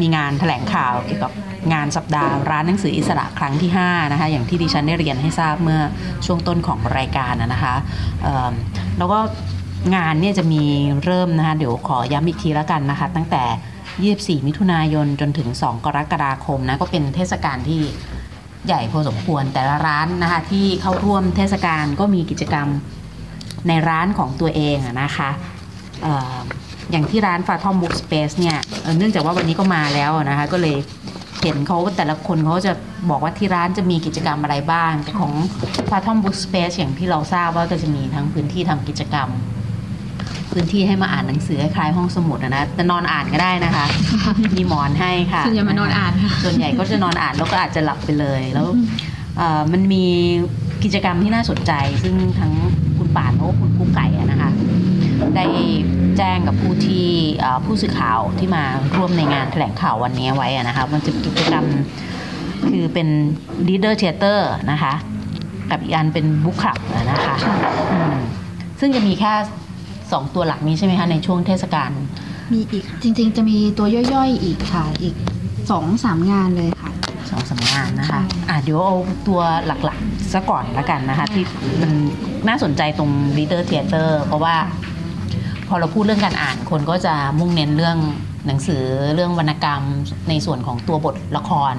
มีงานแถลงข่าวเกี่ยวกับงานสัปดาห์ร้านหนังสืออิสระครั้งที่5นะคะอย่างที่ดิฉันได้เรียนให้ทราบเมื่อช่วงต้นของรายการนะคะแล้วก็งานเนี่ยจะมีเริ่มนะคะเดี๋ยวขอย้ำอีกทีแล้วกันนะคะ ตั้งแต่ 24 มิถุนายนจนถึง 2 กรกฎาคมนะก็เป็นเทศกาลที่ ใหญ่พอสมควรแต่ละร้านนะคะที่เข้าร่วมเทศกาลก็มีกิจกรรมในร้านของตัวเองนะคะอย่างที่ร้าน f a t o m Book Space เนี่ยเนื่องจากว่าวันนี้ก็มาแล้วนะคะก็เลยเห็นเขาแต่ละคนเขาจะบอกว่าที่ร้านจะมีกิจกรรมอะไรบ้าง ของ f a t o m Book Space อย่างที่เราทราบว่าก็จะมีทั้งพื้นที่ทำกิจกรรม พื้นที่ให้มาอ่านหนังสือคล้ายๆห้องสมุดอะนะแต่นอนอ่านก็ได้นะคะ มีหมอนให้ค่ะส่วนใหญ่มานอนอ่านค่ะส่วนใหญ่ก็จะนอนอ่านแล้วก็อาจจะหลับไปเลยแล้วเอ่อมันมีกิจกรรมที่น่าสนใจ ซึ่งทั้งคุณป่านแล้วก็คุณกุ๊กไก่อะนะคะได้แจ้งกับผู้ที่เอ่อผู้สื่อข่าวที่มาร่วมในงานแถลงข่าววันนี้ไว้อะนะคะมันจะมีกิจกรรมคือเป็น leader theater นะคะ กับอีกอันเป็น book club อะนะคะอืมซึ่งจะมีแค่ สองตัวหลักนี้ใช่ไหมคะในช่วงเทศกาลมีอีกค่ะจริง ๆ จะมีตัวย่อยๆอีกค่ะ อีกสองสามงานเลยค่ะสองสามงานนะคะอะเดี๋ยวเอาตัวหลักๆซะก่อนละกันนะคะ ที่มันน่าสนใจตรง Reader Theater เพราะว่า พอเราพูดเรื่องการอ่านคนก็จะมุ่งเน้นเรื่องหนังสือเรื่องวรรณกรรมในส่วนของตัวบทละคร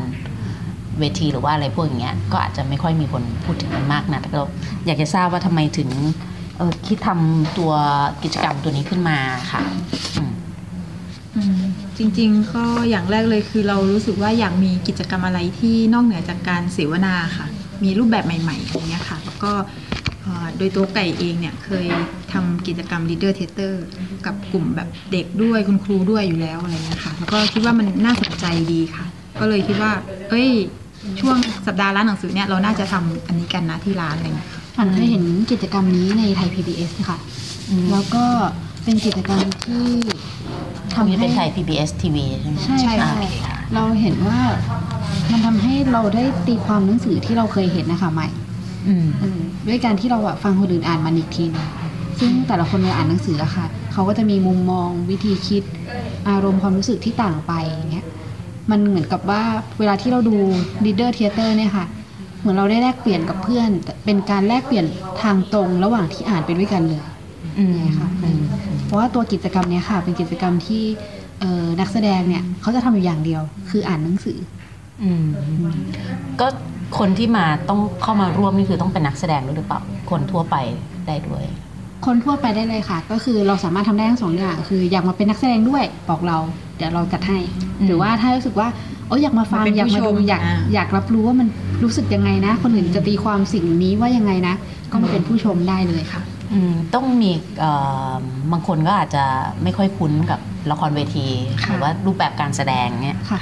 เวทีหรือว่าอะไรพวกอย่างเงี้ยก็อาจจะไม่ค่อยมีคนพูดถึงมันมากนะแต่เราอยากจะทราบว่าทำไมถึงเอ่อ คิดทำตัวกิจกรรมตัวนี้ขึ้นมาค่ะจริงๆ ก็อย่างแรกเลยคือเรารู้สึกว่าอยากมีกิจกรรมอะไรที่นอกเหนือจากการเสวนาค่ะ มีรูปแบบใหม่ๆอย่างเงี้ยค่ะแล้วก็โดยตัวไก่เองเนี่ยเคยทำกิจกรรม Leader Theater กับกลุ่มแบบเด็กด้วยคุณครูด้วยอยู่แล้วอะไรเงี้ยค่ะแล้วก็คิดว่ามันน่าสนใจดีค่ะ ก็เลยคิดว่า เอ้ย ช่วงสัปดาห์ร้านหนังสือเนี่ยเราน่าจะทำอันนี้กันนะที่ร้านอะไรเงี้ยค่ะ ฝันเคยเห็นกิจกรรมนี้ในไทย PBS ค่ะ แล้วก็เป็นกิจกรรมที่ทำทำนี้ให้เป็นไทย PBS TV ใช่ไหมใช่ใช่ค่ะโอเคค่ะเราเห็นว่ามันทำให้เราได้ตีความหนังสือที่เราเคยเห็นนะคะใหม่อืมเออด้วยการที่เราอะฟังคนอื่นอ่านมันอีกทีนึงซึ่งแต่ละคนเวลาอ่านหนังสืออะค่ะ เขาก็จะมีมุมมองวิธีคิดอารมณ์ความรู้สึกที่ต่างไปอย่างเงี้ยมันเหมือนกับว่าเวลาที่เราดู Leader Theater เนี่ยค่ะ เหมือนเราได้แลกเปลี่ยนกับเพื่อนแต่เป็นการแลกเปลี่ยนทางตรงระหว่างที่อ่านไปด้วยกันเลยอืมค่ะเพราะว่าตัวกิจกรรมเนี้ยค่ะ เป็นกิจกรรมที่เอ่อนักแสดงเนี่ยเขาจะทำอยู่อย่างเดียว คืออ่านหนังสืออืมก็คนที่มาต้องเข้ามาร่วมนี่คือต้องเป็นนักแสดงด้วยหรือเปล่า คนทั่วไปได้ด้วย คนทั่วไปได้เลยค่ะ ก็คือเราสามารถทำได้ทั้งสองอย่างคืออยากมาเป็นนักแสดงด้วยบอกเรา เดี๋ยวเราจัดให้อืมหรือว่าถ้ารู้สึกว่าโอ้ยอยากมาฟังมาเป็นอยากมาผู้ดูชมอยากอ่าอยากรับรู้ว่ามันรู้สึกยังไงนะ คนอื่นจะตีความสิ่งนี้ว่ายังไงนะ ก็มาเป็นผู้ชมได้เลยค่ะอืมต้องมีเอ่อบางคนก็อาจจะไม่ค่อยคุ้นกับละครเวทีค่ะหรือว่ารูปแบบการแสดงเนี่ยค่ะ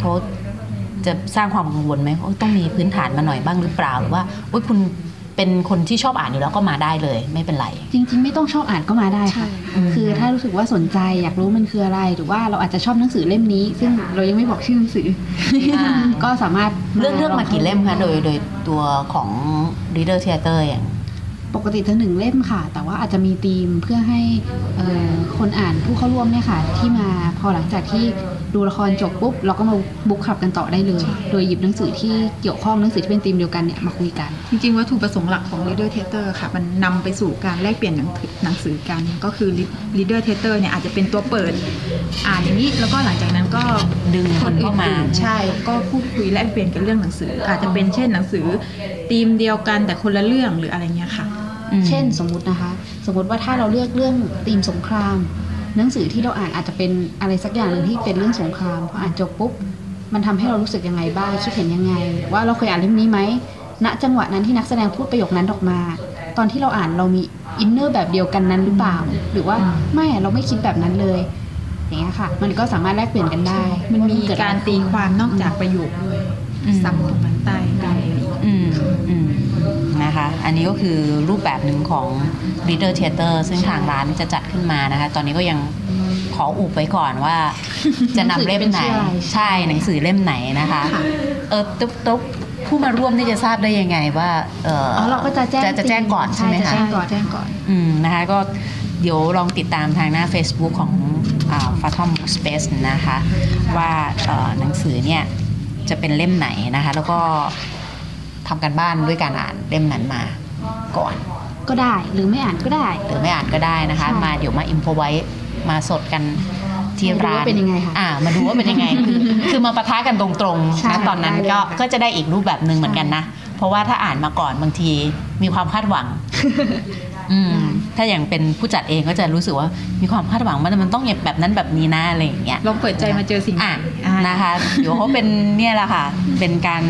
เขาจะสร้างความกังวลไหมว่าต้องมีพื้นฐานมาหน่อยบ้างหรือเปล่าหรือว่าอุ๊ยคุณ เป็นคนที่ชอบอ่านอยู่แล้วก็มาได้เลย ไม่เป็นไรจริง ๆ ไม่ต้องชอบอ่านก็มาได้ค่ะอืมคือถ้ารู้สึกว่าสนใจอยากรู้มันคืออะไร หรือว่าเราอาจจะชอบหนังสือเล่มนี้ ซึ่งเรายังไม่บอกชื่อหนังสืออาก็สามารถเรื่องเรื่องมากี่เล่มคะโดยโดยตัวของ Reader Theater อย่าง ปกติทั้งหนึ่งเล่มค่ะ แต่ว่าอาจจะมีธีมเพื่อให้เอ่อคนอ่านผู้เข้าร่วมเนี่ยค่ะ ที่มาพอหลังจากที่ดูละครจบปุ๊บ เราก็มาบุ๊กขับกันต่อได้เลย โดยหยิบหนังสือที่เกี่ยวข้องหนังสือที่เป็นธีมเดียวกันเนี่ยมาคุยกัน จริงๆวัตถุประสงค์หลักของ Leader Theater ค่ะ มันนำไปสู่การแลกเปลี่ยนหนังหนังสือกัน ก็คือ Leader Theater เนี่ยอาจจะเป็นตัวเปิด อ่านอย่างนี้แล้วก็หลังจากนั้นก็ดึงคนเข้ามาอื่นๆใช่ ก็พูดคุยแลกเปลี่ยนกันเรื่องหนังสือ อาจจะเป็นเช่นหนังสือธีมเดียวกันแต่คนละเรื่องหรืออะไรเงี้ยค่ะอืม เช่นสมมุตินะคะ สมมติว่าถ้าเราเลือกเรื่องธีมสงคราม หนังสือที่เราอ่านอาจจะเป็นอะไรสักอย่างหนึ่งที่เป็นเรื่องสงครามพออ่านจบปุ๊บมันทำให้เรารู้สึกยังไงบ้างคิดเห็นยังไง ว่าเราเคยอ่านเล่มนี้ไหมณจังหวะนั้นที่นักแสดงพูดประโยคนั้นออกมา ตอนที่เราอ่านเรามีอินเนอร์แบบเดียวกันนั้นหรือเปล่า หรือว่าไม่เราไม่คิดแบบนั้นเลยอย่างเงี้ยค่ะ มันก็สามารถแลกเปลี่ยนกันได้ มันมีว่เดอะไการตีความนอกจากประโยคด้วยอืมซ้ำตรงนั้นใต้ได้อะไรอีกอืมอืม นะคะ อันนี้ก็คือรูปแบบหนึ่งของ Reader Theater ซึ่งทางร้านจะจัดขึ้นมานะคะ ตอนนี้ก็ยังขออุบไว้ก่อนว่า จะนำเล่มไหนหนังสือเป็นชื่ออะไรใช่หนังสือเล่มไหนนะคะ เออตุ๊บตุ๊บผู้มาร่วมนี่จะทราบได้ยังไงว่า เอออ๋อเราก็จะแจ้งจะจะแจ้งก่อนใช่ไหมจะคะแจ้งก่อนแจ้งก่อน อืมนะคะก็เดี๋ยวลองติดตามทางหน้า Facebook ของฟาทอมสเปซนะคะ ว่าเอ่อหนังสือเนี่ยจะเป็นเล่มไหนนะคะ แล้วก็ ทำการบ้านด้วยการอ่านเล่มนั้นมาก่อนก็ได้หรือไม่อ่านก็ได้ หรือไม่อ่านก็ได้นะคะใช่มาเดี๋ยวมาอิมพอไว้มาสดกันที่มาดูร้านว่าเป็นยังไงคะอ่ามาดูว่าเป็นยังไง คือคือมาปะทะกันตรงใช่ๆนะตอนนั้นได้เลยก็ค่ะก็จะได้อีกรูปแบบหนึ่งเหมือนกันนะ เพราะว่าถ้าอ่านมาก่อนบางทีมีความคาดหวังอืมถ้าอย่างเป็นผู้จัดเองก็จะรู้สึกว่ามีความคาดหวังว่ามันต้องแบบนั้นแบบนี้นะอะไรอย่างเงี้ยลองเปิดใจมาเจอสิ่งใหม่อะอ่านะคะเดี๋ยวเขาเป็นเนี่ยแหละค่ะเป็นการ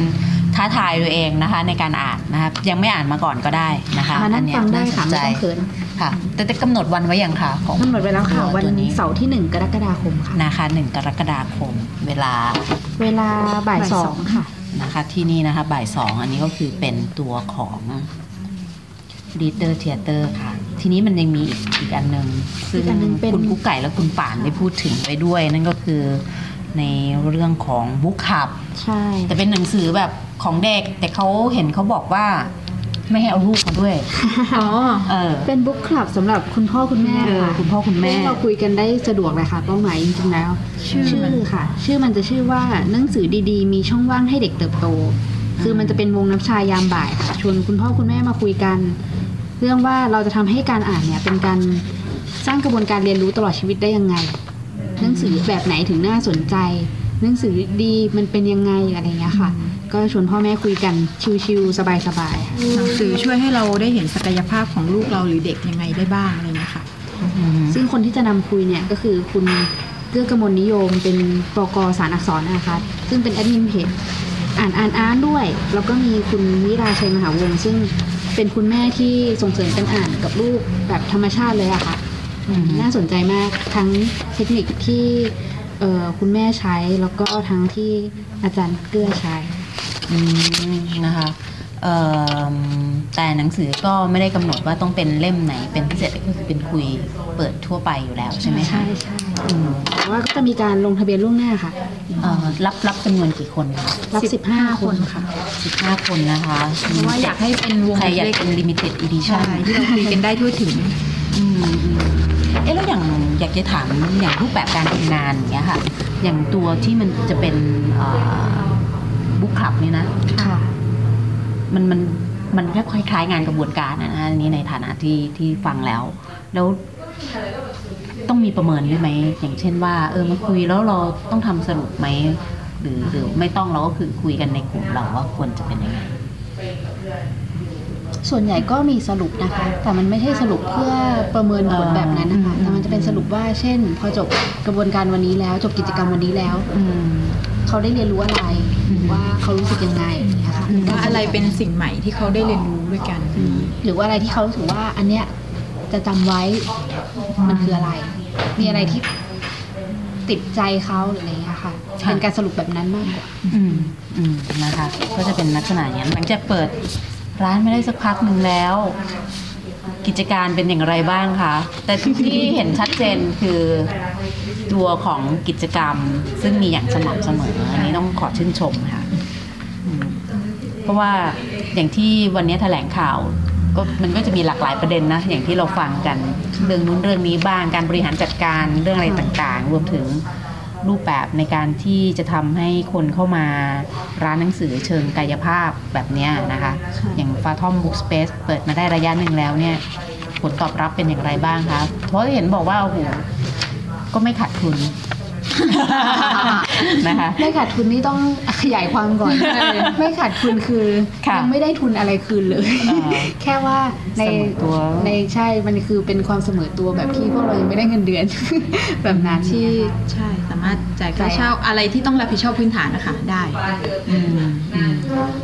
ท้าทายตัวเองนะคะในการอ่านนะคะยังไม่อ่านมาก่อนก็ได้นะคะมานั่งอัเยฟังได้าสค่ะนไม่ใจต้องเขินค่ะ แต่จะกำหนดวันไว้ยังค่ะของกำหนดไว้แล้วค่ะตัววันตัวนี้เสาร์ที่หนึ่งกรกฎาคมค่ะนะคะหนึ่งกรกฎาคมเวลา เวลาบ่ายบ่ายสสอองงค่ะนะคะที่นี่นะคะบ่ายสองอันนี้ก็คือเป็นตัวของ Reader Theater ค่ะ ทีนี้มันยังมีอีกอีกอันหนึ่งซึ่งอีกอันหนึ่งเป็นคุณกุ๊กไก่และคุณป่านได้พูดถึงไว้ด้วย นั่นก็คือในเรื่องของบุ๊คคับ ใช่ แต่เป็นหนังสือแบบ ของเด็ก แต่เขาเห็นเขาบอกว่าไม่ให้เอาลูกมาด้วย อ๋อ เออ เป็นบุ๊กคลับสำหรับคุณพ่อคุณแม่เออค่ะคุณพ่อคุณแม่เราคุยกันได้สะดวกเลยค่ะเป้าหมายจริงๆแล้ว ชื่อมันค่ะ ชื่อมันจะชื่อว่าหนังสือดีๆ มีช่องว่างให้เด็กเติบโต คือมันจะเป็นวงน้ำชายามบ่ายค่ะชวนคุณพ่อคุณแม่มาคุยกัน เรื่องว่าเราจะทำให้การอ่านเนี่ยเป็นการสร้างกระบวนการเรียนรู้ตลอดชีวิตได้ยังไง หนังสือแบบไหนถึงน่าสนใจ หนังสือดีมันเป็นยังไงอะไรเงี้ยค่ะ ก็ชวนพ่อแม่คุยกันชิวๆสบายๆค่ะหนังสือช่วยให้เราได้เห็นศักยภาพของลูกเราหรือเด็กยังไงได้บ้างอะไรอย่างเงี้ยค่ะซึ่งคนที่จะนำคุยเนี่ยก็คือคุณเกื้อกมลนิยมเป็นปกสารอักษรนะคะซึ่งเป็นแอดมินเพจอ่านอ่านอ่านด้วย แล้วก็มีคุณวิราชัยมหาวงศ์ซึ่งเป็นคุณแม่ที่ส่งเสริมการอ่านกับลูกแบบธรรมชาติเลยอะค่ะอืมน่าสนใจมากทั้งเทคนิคที่เอ่อคุณแม่ใช้แล้วก็ทั้งที่อาจารย์เกื้อใช้ อืมนะคะเอ่อแต่หนังสือก็ไม่ได้กำหนดว่าต้องเป็นเล่มไหนเป็นพิเศษก็คือเป็นคุยเปิดทั่วไปอยู่แล้วใช่ไหมคะใช่ใช่อืมแต่ว่าก็จะมีการลงทะเบียนล่วงหน้าค่ะ เอ่อรับรับจำนวนกี่คนคะรับสิบห้า15 คนค่ะ สิบห้าคนนะคะเพราะว่าอยากให้เป็นวงใครอยากเล็กเป็น limited ๆ edition ใช่ที่เราคุยกันได้ทั่วถึง อืมอืมเอ๊ะแล้วอย่างอยากจะถามอย่างรูปแบบการทำงานอย่างเงี้ยค่ะ อย่างตัวที่มันจะเป็น บุ๊คคลับนี่นะค่ะมันมันมันก็คล้ายๆงานกระบวนการนะนะอันนี้ในฐานะที่ที่ฟังแล้ว แล้วต้องมีประเมินด้วยไหมอย่างเช่นว่า เออมาคุยแล้วเราต้องทำสรุปไหมหรือหรือไม่ต้องเราก็คือคุยกันในกลุ่มเราว่าควรจะเป็นยังไงส่วนใหญ่ก็มีสรุปนะคะ แต่มันไม่ใช่สรุปเพื่อประเมินผลแบบนั้นนะคะอืมแต่มันจะเป็นสรุปว่า เช่น พอจบกระบวนการวันนี้แล้ว จบกิจกรรมวันนี้แล้วอืม เขาได้เรียนรู้อะไรอืมว่าเขารู้สึกยังไงอย่างเงี้ยค่ะอืมว่าอะไรเป็นสิ่งใหม่ที่เขาได้เรียนรู้ด้วยกันอืมหรือว่าอะไรที่เขารู้สึกว่าอันเนี้ยจะจำไว้มันคืออะไร มีอะไรที่ติดใจเขาหรืออะไรเงี้ยค่ะค่ะเป็นการสรุปแบบนั้นมากกว่าอืมอืมนะคะ ก็จะเป็นลักษณะอย่างนั้นหลังจากเปิดร้านไม่ได้สักพักหนึ่งแล้ว กิจการเป็นอย่างไรบ้างคะ แต่ที่เห็นชัดเจนคือตัวของกิจกรรม ซึ่งมีอย่างสม่ำเสมออันนี้ต้องขอชื่นชมค่ะเพราะว่าอย่างที่วันนี้แถลงข่าวก็มันก็จะมีหลากหลายประเด็นนะ อย่างที่เราฟังกัน เรื่องนู้นเรื่องนี้บ้างการบริหารจัดการเรื่องอะไรต่างๆ รวมถึง รูปแบบในการที่จะทำให้คนเข้ามาร้านหนังสือเชิงกายภาพแบบเนี้ยนะคะ อย่างฟาทอมบุ๊กสเปซเปิดมาได้ระยะหนึ่งแล้วเนี่ยผลตอบรับเป็นอย่างไรบ้างคะเพราะเห็นบอกว่าโอ้โหก็ไม่ขาดทุน นะคะไม่ขาดทุนนี่ต้องขยายความก่อน ไม่ขาดทุนคือค่ะยังไม่ได้ทุนอะไรคืนเลยอ่าแค่ว่าในเสมอตัวในใช่มันคือเป็นความเสมอตัวแบบที่พวกเรายังไม่ได้เงินเดือน แบบนั้นที่ที่ใช่สามารถจ่ายค่าเช่าอะไรที่ต้องรับผิดชอบพื้นฐานนะคะได้อืมอืม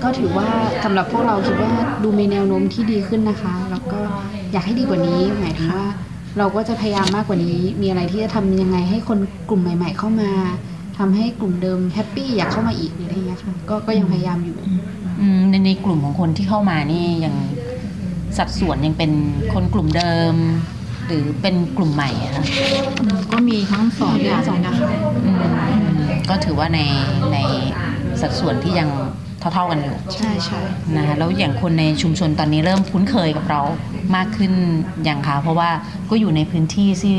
ก็ถือว่าสำหรับพวกเราคิดว่าดูมีแนวโน้มที่ดีขึ้นนะคะ แล้วก็อยากให้ดีกว่านี้หมายถึงว่า เราก็จะพยายามมากกว่านี้ มีอะไรที่จะทำยังไงให้คนกลุ่มใหม่ ๆ เข้ามาทำให้กลุ่มเดิมแฮปปี้อยากเข้ามาอีกหรืออะไรอย่างเงี้ยค่ะก็ก็ยังพยายามอยู่อืมในในกลุ่มของคนที่เข้ามานี่ยังสัดส่วนยังเป็นคนกลุ่มเดิม หรือเป็นกลุ่มใหม่อะคะก็มีทั้งสองอย่างเลยนะคะอืมอืมก็ถือว่าในในสัดส่วนที่ยัง เท่า ๆกันอยู่ใช่ใช่นะคะแล้วอย่างคนในชุมชนตอนนี้เริ่มคุ้นเคยกับเรามากขึ้นอย่างคะเพราะว่าก็อยู่ในพื้นที่ที่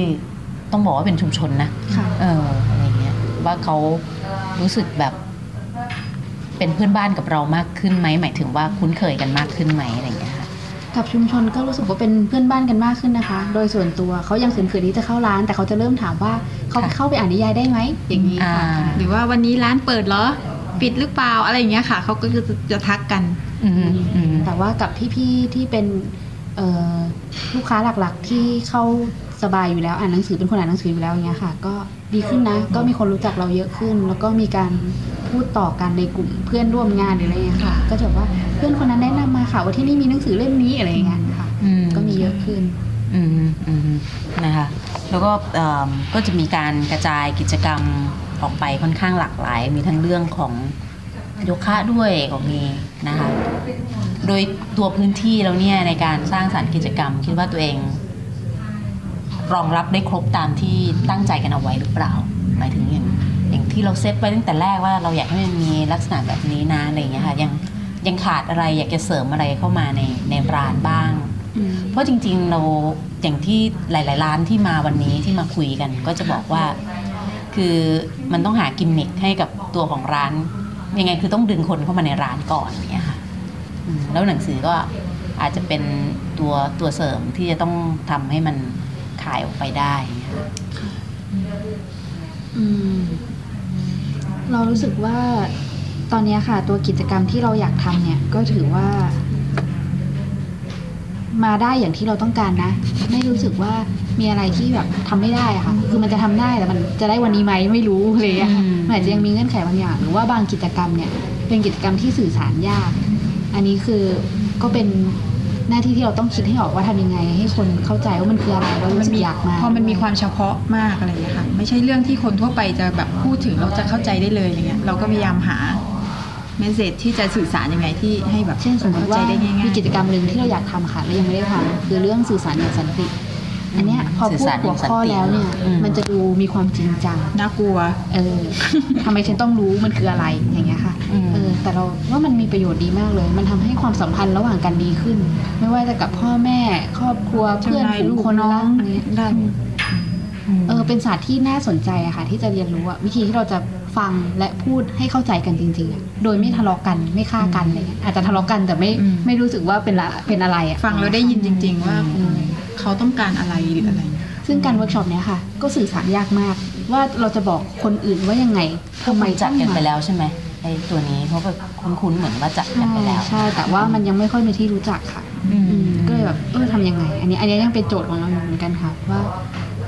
ต้องบอกว่าเป็นชุมชนนะค่ะเอออะไรเงี้ยว่าเขารู้สึกแบบเป็นเพื่อนบ้านกับเรามากขึ้นไหมหมายถึงว่าคุ้นเคยกันมากขึ้นไหมอะไรอย่างเงี้ยค่ะกับชุมชนก็รู้สึกว่าเป็นเพื่อนบ้านกันมากขึ้นนะคะ โดยส่วนตัวเขายังเขินๆที่จะเข้าร้าน แต่เขาจะเริ่มถามว่าเขาค่ะเข้าไปอ่านนิยายได้ไหมอย่างนี้อ่าค่ะหรือว่าวันนี้ร้านเปิดเหรอ ปิดหรือเปล่าอะไรอย่างเงี้ยค่ะเขาก็จะจะทักกันอืมอืมแต่ว่ากับพี่ๆที่เป็นเอ่อลูกค้าหลักๆที่เข้าสบายอยู่แล้วอ่านหนังสือเป็นคนอ่านหนังสืออยู่แล้วอย่างเงี้ยค่ะ ก็ดีขึ้นนะ ก็มีคนรู้จักเราเยอะขึ้น แล้วก็มีการพูดต่อกันในกลุ่มเพื่อนร่วมงานหรืออะไรเงี้ยค่ะ ก็จะแบบว่าเพื่อนคนนั้นแนะนำมาค่ะ ว่าที่นี่มีหนังสือเล่มนี้อะไรอย่างเงี้ยค่ะอืมก็มีเยอะขึ้นอืมอืมนะคะแล้วก็เอิ่มก็จะมีการกระจายกิจกรรม ออกไปค่อนข้างหลากหลาย มีทั้งเรื่องของโยคะด้วยก็มีนะคะ โดยตัวพื้นที่แล้วเนี่ยในการสร้างสรรค์กิจกรรม คิดว่าตัวเอง รองรับได้ครบตามที่ตั้งใจกันเอาไว้หรือเปล่า หมายถึงอย่างอย่างที่เราเซตไว้ตั้งแต่แรกว่าเราอยากให้มันมีลักษณะแบบนี้นะอะไรอย่างเงี้ยค่ะยังยังขาดอะไรอยากจะเสริมอะไรเข้ามาในในร้านบ้าง เพราะจริงๆเราอย่างที่หลาย ๆ ร้านที่มาวันนี้ที่มาคุยกัน ก็จะบอกว่า คือมันต้องหากิมมิคให้กับตัวของร้าน ยังไงคือต้องดึงคนเข้ามาในร้านก่อนเนี่ยค่ะแล้วหนังสือก็อาจจะเป็นตัวตัวเสริมที่จะต้องทำให้มันขายออกไปได้เนี่ยค่ะเรารู้สึกว่าตอนนี้ค่ะ ตัวกิจกรรมที่เราอยากทำเนี่ยก็ถือว่า มาได้อย่างที่เราต้องการนะ ไม่รู้สึกว่ามีอะไรที่แบบทำไม่ได้อะค่ะ คือมันจะทำได้แต่มันจะได้วันนี้ไหมไม่รู้เลยอะค่ะอืมมันอาจจะยังมีเงื่อนไขบางอย่าง หรือว่าบางกิจกรรมเนี่ย เป็นกิจกรรมที่สื่อสารยาก อันนี้คือก็เป็นหน้าที่ที่เราต้องคิดให้ออกว่าทำยังไง ให้คนเข้าใจว่ามันคืออะไรว่ารู้สึกอยากมาพอมันมีความเฉพาะมากอะไรอย่างเงี้ยค่ะ ไม่ใช่เรื่องที่คนทั่วไปจะแบบพูดถึงเราจะเข้าใจได้เลยอย่างเงี้ยเราก็พยายามหา เมสเซจที่จะสื่อสารยังไงที่ให้แบบเช่นสมมติเข้าว่าใจได้ง่ายมีกิจกรรมหนึ่งที่เราอยากทำค่ะแล้วยังไม่ได้ทำคือเรื่องสื่อสารอย่างสันติ อันเนี้ยพอสื่อพูดสารอหัวย่างสันติข้อแล้วเนี่ยอืมมันจะดูมีความจริงจังๆน่ากลัว เออทำไมฉันต้องรู้มันคืออะไรอย่างเงี้ยค่ะอืมเออแต่เราว่ามันมีประโยชน์ดีมากเลย มันทำให้ความสัมพันธ์ระหว่างกันดีขึ้น ไม่ว่าจะกับพ่อแม่ครอบครัวเพื่อนเจ้านายฝูลูงกคนน้อรังกอะไรเงี้ยได้หมดเออเป็นศาสตร์ที่น่าสนใจอะค่ะ ที่จะเรียนรู้อะวิธีที่เราจะ ฟังและพูดให้เข้าใจกันจริงๆอะโดยไม่ทะเลาะกันไม่ฆ่ากันอะไรเงี้ยอาจจะทะเลาะกันแต่ไม่อืมไม่รู้สึกว่าเป็นละเป็นอะไรอะฟังแล้วได้ยินจริง ๆ ว่าอืมเขาต้องการอะไรหรืออะไรเงี้ยซึ่งการเวิร์กช็อปเนี้ยค่ะ ก็สื่อสารยากมาก ว่าเราจะบอกคนอื่นว่ายังไงทำไมจัดกันไปต้องมาแล้วใช่ไหมไอ้ตัวนี้เพราะแบบคุ้นๆเหมือนว่าจัดกันใช่ไปแล้ว ใช่ แต่ว่ามันยังไม่ค่อยเป็นที่รู้จักค่ะอืมอืมก็เลยแบบเออทำยังไง อันนี้อันนี้ยังเป็นโจทย์ของเราอยู่เหมือนกันค่ะว่า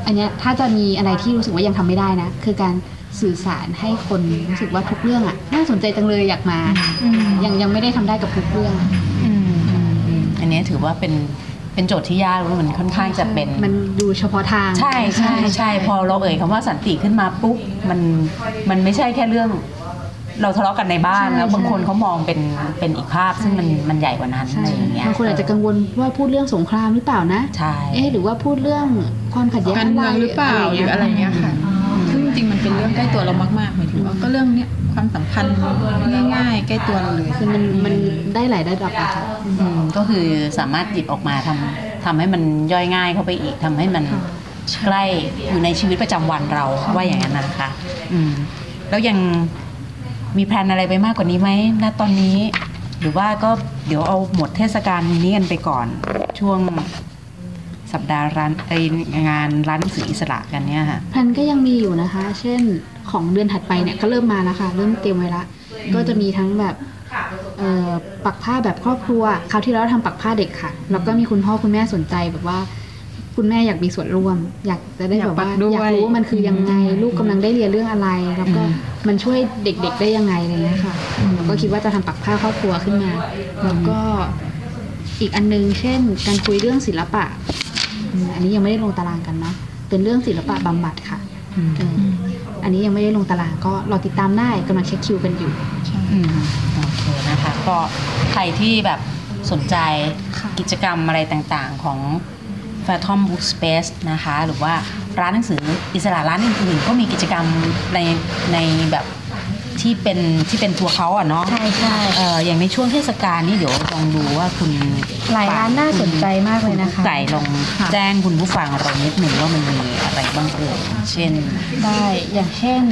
อันเนี้ยถ้าจะมีอะไรที่รู้สึกว่ายังทำไม่ได้นะ คือการสื่อสารให้คนรู้สึกว่าทุกเรื่องอะน่าสนใจจังเลยอยากมา ยังยังไม่ได้ทำได้กับทุกเรื่องอืมอืมอืมอันนี้ถือว่าเป็นเป็นโจทย์ที่ยากแล้วมันค่อนข้างจะเป็นมันดูเฉพาะทาง ใช่ใช่ใช่พอเราเอ่ยคำว่าสันติขึ้นมาปุ๊บมันมันไม่ใช่แค่เรื่อง เราทะเลาะกันในบ้านใช่แล้วบางใช่คนเขามองเป็นเป็นอีกภาพซึ่งมันมันใหญ่กว่านั้นใช่อะไรอย่างเงี้ยบางคนอาจจะกังวลว่าพูดเรื่องสงครามหรือเปล่านะใช่เอ๊ะหรือว่าพูดเรื่องความขัดแย้งการเมืองหรือเปล่าหรืออะไรเงี้ยค่ะอืมซึ่งจริงๆมันเป็นเรื่องใกล้ตัวเรามากๆหมายถึงว่าก็เรื่องเนี้ยความสัมพันธ์ง่ายๆ ใกล้ตัวเราเลยคือมันมันได้หลายระดับอะค่ะอืมก็คือสามารถหยิบออกมาทำทำให้มันย่อยง่ายเข้าไปอีกทำให้มันใกล้อยู่ในชีวิตประจำวันเราว่าอย่างนั้นนะคะ อืมแล้วยัง มีแพลนอะไรไปมากกว่านี้ไหมณตอนนี้ หรือว่าก็เดี๋ยวเอาหมดเทศกาลนี้กันไปก่อน ช่วงสัปดาห์ร้านไองานร้านหนังสืออิสระกันเนี่ยค่ะแพลนก็ยังมีอยู่นะคะ เช่นของเดือนถัดไปเนี่ยก็เริ่มมาแล้วค่ะ เริ่มเตรียมไว้ละก็จะมีทั้งแบบปักผ้าแบบครอบครัว คราวที่แล้วเราทำปักผ้าเด็กค่ะ แล้วก็มีคุณพ่อคุณแม่สนใจแบบว่า คุณแม่อยากมีส่วนร่วม อยากจะได้แบบว่าอยากปักด้วยอยากรู้ว่ามันคือยังไง ลูกกำลังได้เรียนเรื่องอะไร แล้วก็มันช่วยเด็กๆได้ยังไงอะไรเงี้ยค่ะแล้วก็คิดว่าจะทำปักผ้าครอบครัวขึ้นมา แล้วก็อีกอันนึงเช่น การคุยเรื่องศิลปะอืมอันนี้ยังไม่ได้ลงตารางกันเนาะเป็นเรื่องศิลปะบำบัดค่ะอืมเอออันนี้ยังไม่ได้ลงตารางก็รอติดตามได้กำลังเช็คคิวกันอยู่อืมโอเคนะคะก็ใครที่แบบสนใจค่ะกิจกรรมอะไรต่างๆของ Phantom Book Space นะคะ หรือว่าร้านหนังสืออิสระร้านอื่นๆก็มีกิจกรรมในในแบบที่เป็นที่เป็นตัวเขาอะเนาะใช่ใช่เอ่ออย่างในช่วงเทศกาลนี่เดี๋ยวลองดูว่าคุณหลายร้านน่าสนใจมากเลยนะคะไก่ลองแจ้งคุณผู้ฟังเรานิดหนึ่งว่ามันมีอะไรบ้างเอ่ยเช่น ได้อย่างเช่น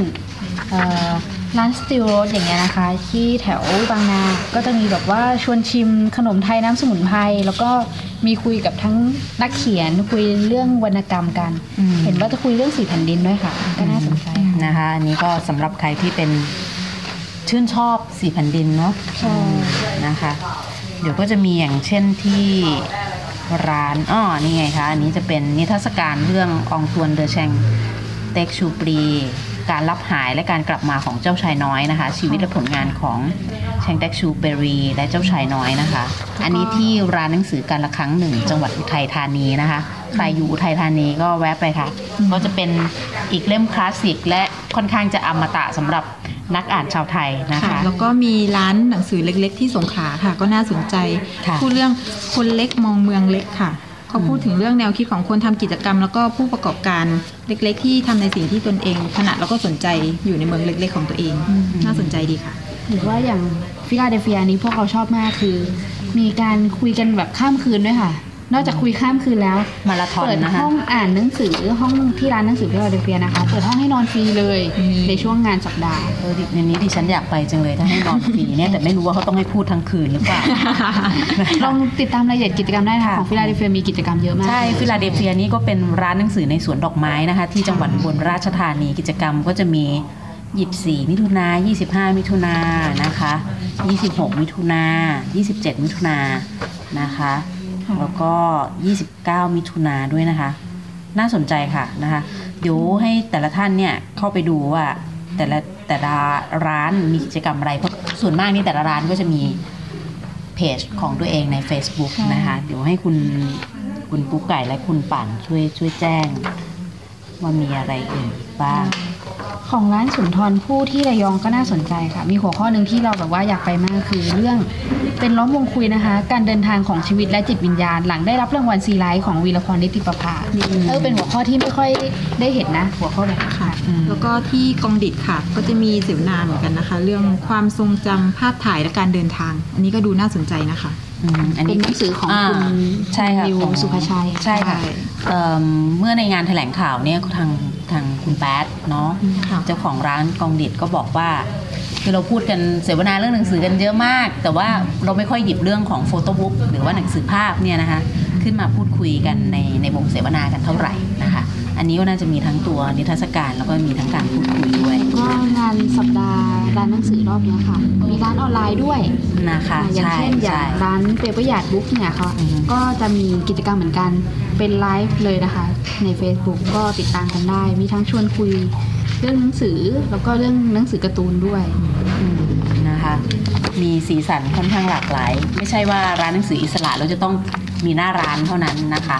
เอ่อ ร้านสติลโรสอย่างเงี้ยนะคะ ที่แถวบางนา ก็จะมีแบบว่าชวนชิมขนมไทยน้ำสมุนไพรแล้วก็มีคุยกับทั้งนักเขียนคุยเรื่องวรรณกรรมกันอืมเห็นว่าจะคุยเรื่องสีแผ่นดินด้วยค่ะ ก็น่าสนใจค่ะนะคะอันนี้ก็สำหรับใครที่เป็นชื่นชอบสีแผ่นดินเนาะใช่นะคะ เดี๋ยวก็จะมีอย่างเช่นที่ร้านอ้อนี่ไงคะ อันนี้จะเป็นนิทรรศการเรื่ององตวนเดอแชงเต็กชูปรี การรับหายและการกลับมาของเจ้าชายน้อยนะคะ ชีวิตและผลงานของแชงเต็กชูเบรีและเจ้าชายน้อยนะคะ อันนี้ที่ร้านหนังสือการละครั้งหนึ่ง จังหวัดอุทัยธานีนะคะใครอยู่อุทัยธานีก็แวะไปค่ะ ก็จะเป็นอีกเล่มคลาสสิกและค่อนข้างจะอมตะสำหรับนักอ่านชาวไทยนะคะค่ะแล้วก็มีร้านหนังสือเล็ก ๆ ที่สงขลาค่ะ ก็น่าสนใจค่ะพูดเรื่องคนเล็กมองเมืองเล็กค่ะ เขาพูดถึงเรื่องแนวคิดของคนทำกิจกรรม แล้วก็ผู้ประกอบการเล็ก ๆ ที่ทำในสิ่งที่ตนเองถนัดแล้วก็สนใจอยู่ในเมืองเล็ก ๆ ของตัวเอง น่าสนใจดีค่ะ หรือว่าอย่างฟิลาเดลเฟียนี้พวกเราชอบมากคือ มีการคุยกันแบบข้ามคืนด้วยค่ะ นอกจากคุยข้ามคืนแล้วมาราธอนเปิดนะคะห้องอ่านหนังสือห้องที่ร้านหนังสือฟิลาเดลเฟียนะคะ เปิดห้องให้นอนฟรีเลยอืมในช่วงงานสัปดาห์เออดิในนี้ดิฉันอยากไปจังเลยถ้าให้นอนฟรีเนี่ยแต่ไม่รู้ว่าเขาต้องให้พูดทั้งคืนหรือเปล่าลองติดตามรายละเอียดกิจกรรมได้นะคะค่ะของฟิลาเดลเฟียมีกิจกรรมเยอะมากใช่ฟิลาเดลเฟียนี่ก็เป็นร้านหนังสือในสวนดอกไม้นะคะ ที่จังหวัดอุบลราชธานีกิจกรรมก็จะมี24 มิถุนา25 มิถุนานะคะ 26 มิถุนา27 มิถุนานะคะ แล้วก็ 29 มิถุนาด้วยนะคะ น่าสนใจค่ะนะคะ เดี๋ยวให้แต่ละท่านเนี่ยเข้าไปดูว่าแต่ละแต่ละร้านมีกิจกรรมอะไร เพราะส่วนมากนี่แต่ละร้านก็จะมีเพจของตัวเองใน Facebook นะคะ เดี๋ยวให้คุณคุณปุ๊กไก่และคุณปั่นช่วยช่วยแจ้งว่ามีอะไรอื่นบ้าง ของร้านสุนทรภู่ที่ระยองก็น่าสนใจค่ะ มีหัวข้อหนึ่งที่เราแบบว่าอยากไปมากคือเรื่องเป็นล้อมวงคุยนะคะ การเดินทางของชีวิตและจิตวิญญาณ หลังได้รับรางวัลซีไลท์ของวีรพรนิติประภาเออเป็นหัวข้อที่ไม่ค่อยได้เห็นนะ หัวข้อแบบนี้ค่ะอืมแล้วก็ที่กองดิดค่ะ ก็จะมีเสวนาเหมือนกันนะคะ เรื่องความทรงจำภาพถ่ายและการเดินทาง อันนี้ก็ดูน่าสนใจนะคะ อืมอันเป็นี้นหนังสือของาคุณใช่ค่ะนิวของสุภาชัยใช่ค่ะใช่เอิ่มเมื่อในงานแถลงข่าวเนี่ยทางทางคุณแป๊ดเนาะค่ะเจ้าของร้านก็องดิดก็บอกว่าคือเราพูดกันเสวนาเรื่องหนังสือกันเยอะมาก แต่ว่าเราไม่ค่อยหยิบเรื่องของ photobook หรือว่าหนังสือภาพเนี่ยนะคะ ขึ้นมาพูดคุยกันในในวงเสวนากันเท่าไหร่นะคะ อันนี้ก็น่าจะมีทั้งตัวนิทรรศการแล้วก็มีทั้งการพูดคุยด้วยก็งานสัปดาห์ร้านหนังสือรอบเนี้ยค่ะ มีร้านออนไลน์ด้วยนะคะอย่างใช่เช่นอย่าใช่งร้าน Paper Yard Bookเนี่ยค่ะอือฮึก็จะมีกิจกรรมเหมือนกันเป็นไลฟ์เลยนะคะ ใน Facebook ก็ติดตามกันได้ มีทั้งชวนคุยเรื่องหนังสือแล้วก็เรื่องหนังสือการ์ตูนด้วยอืมนะคะ มีสีสันค่อนข้างหลากหลาย ไม่ใช่ว่าร้านหนังสืออิสระเราจะต้อง มีหน้าร้านเท่านั้นนะคะ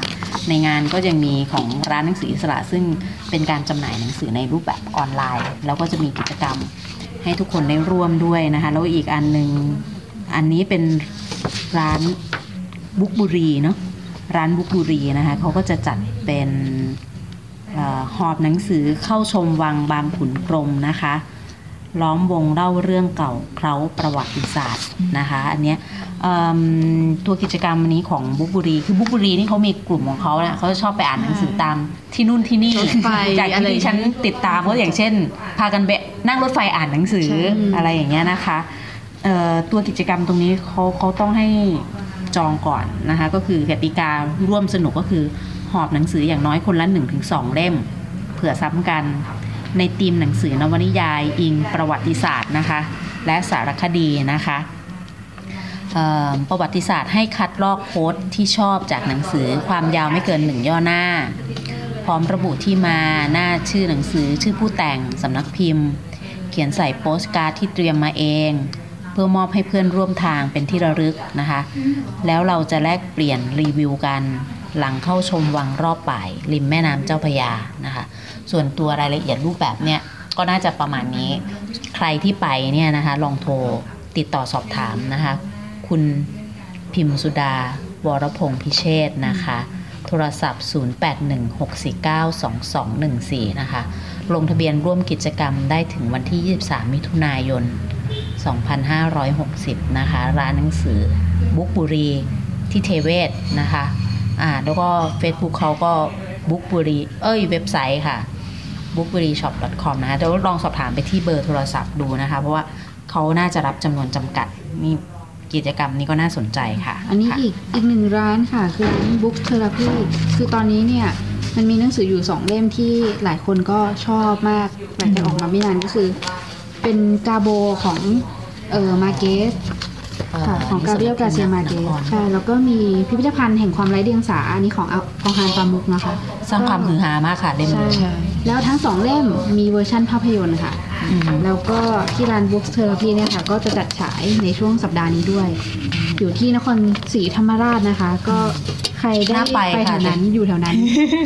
ในงานก็ยังมีของร้านหนังสืออิสระ ซึ่งเป็นการจำหน่ายหนังสือในรูปแบบออนไลน์ แล้วก็จะมีกิจกรรมให้ทุกคนได้ร่วมด้วยนะคะ แล้วอีกอันหนึ่งอันนี้เป็นร้านบุกบุรีเนาะร้านบุกบุรีนะคะเขาก็จะจัดเป็นอหอบหนังสือเข้าชมวังบางขุนพรมนะคะ ล้อมวงเล่าเรื่องเก่าเคล้าประวัติศาสตร์นะคะอันเนี้ยเอิ่มตัวกิจกรรมนี้ของบุ๊กบุรีคือบุ๊กบุรีนี่เขามีกลุ่มของเขาเนี่ยเขาจะชอบไปอ่านหนังสือตามที่นู่นที่นี่รถไฟจากอะไรที่ฉันติดตามก็อย่างเช่น พากันไปนั่งรถไฟอ่านหนังสือใช่อะไรอย่างเงี้ยนะคะเอ่อตัวกิจกรรมตรงนี้เขาเขาต้องให้จองก่อนนะคะก็คือกติการ่วมสนุกก็คือหอบหนังสืออย่างน้อยคนละ1-2 เล่ม เผื่อซ้ำกัน ในทีมหนังสือนวนิยาย อิงประวัติศาสตร์นะคะและสารคดีนะคะประวัติศาสตร์ให้คัดลอกโค้ดที่ชอบจากหนังสือความยาวไม่เกินหนึ่งย่อหน้า พร้อมระบุที่มาหน้าชื่อหนังสือชื่อผู้แต่งสำนักพิมพ์ เขียนใส่โปสการ์ดที่เตรียมมาเอง เพื่อมอบให้เพื่อนร่วมทางเป็นที่ระลึกนะคะ แล้วเราจะแลกเปลี่ยนรีวิวกัน หลังเข้าชมวังรอบป่ายริมแม่น้ำเจ้าพยานะคะ ส่วนตัวรายละเอียดรูปแบบเนี่ยก็น่าจะประมาณนี้ ใครที่ไปเนี่ยนะคะลองโทรติดต่อสอบถามนะคะ คุณพิมพ์สุดาวรพงษ์พิเชษฐ์นะคะ โทรศัพท์ 0816492214 นะคะ ลงทะเบียนร่วมกิจกรรมได้ถึงวันที่ 23 มิถุนายน 2560 นะคะ ร้านหนังสือบุ๊กบุรีที่เทเวศนะคะ อ่า แล้วก็ Facebook เขาก็บุ๊กบุรี เอ้ย เว็บไซต์ค่ะ bookveryshop.com นะคะเดี๋ยวลองสอบถามไปที่เบอร์โทรศัพท์ดูนะคะ เพราะว่าเขาน่าจะรับจำนวนจำกัดนี่กิจกรรมนี้ก็น่าสนใจค่ะ อันนี้ค่ะอีกอีกหนึ่งร้านค่ะคือร้าน Book Therapy คือตอนนี้เนี่ยมันมีหนังสืออยู่สองเล่มที่หลายคนก็ชอบมากหลังจากออกมาไม่นานก็คือ เป็นกาโบของเออมาเกสค่ะ ของกาเบรียลกาเซียมาเกสใช่แล้วก็มีพิพิธภัณฑ์แห่งความไร้เดียงสาอันนี้ของของฮานปามุกนะคะสร้างความฮือฮามากค่ะเล่มใช่นี้แล้วทั้งสองเล่มมีเวอร์ชั่นภาพยนตร์ค่ะอืมแล้วก็ที่ร้าน Books Therapy เนี่ยค่ะ ก็จะจัดฉายในช่วงสัปดาห์นี้ด้วย อยู่ที่นครศรีธรรมราชนะคะ ก็ใครได้น่าไปไปแถค่ะวนั้นอยู่แถวนั้น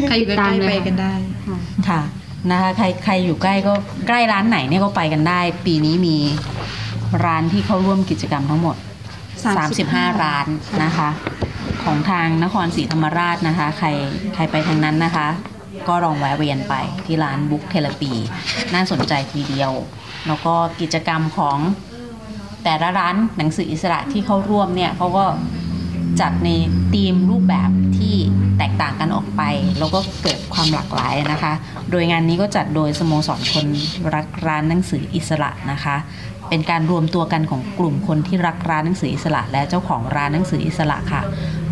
ใครอยู่ใกติดตาล้มๆเลยไปกันได้ค่ะค่ะนะคะใครใครอยู่ใกล้ก็ใกล้ร้านไหนเนี่ยก็ไปกันได้ ปีนี้มีร้านที่เข้าร่วมกิจกรรมทั้งหมด 35 ร้านนะคะ ของทางนครศรีธรรมราชนะคะ ใครใครไปทางนั้นนะคะ ก็ลองแวะเวียนไปที่ร้านบุ๊กเทเลปี น่าสนใจทีเดียว แล้วก็กิจกรรมของแต่ละร้านหนังสืออิสระที่เข้าร่วมเนี่ยเขาก็จัดในธีมรูปแบบที่แตกต่างกันออกไป แล้วก็เกิดความหลากหลายนะคะ โดยงานนี้ก็จัดโดยสโมสรคนรักร้านหนังสืออิสระนะคะ เป็นการรวมตัวกันของกลุ่มคนที่รักร้านหนังสืออิสระ และเจ้าของร้านหนังสืออิสระค่ะ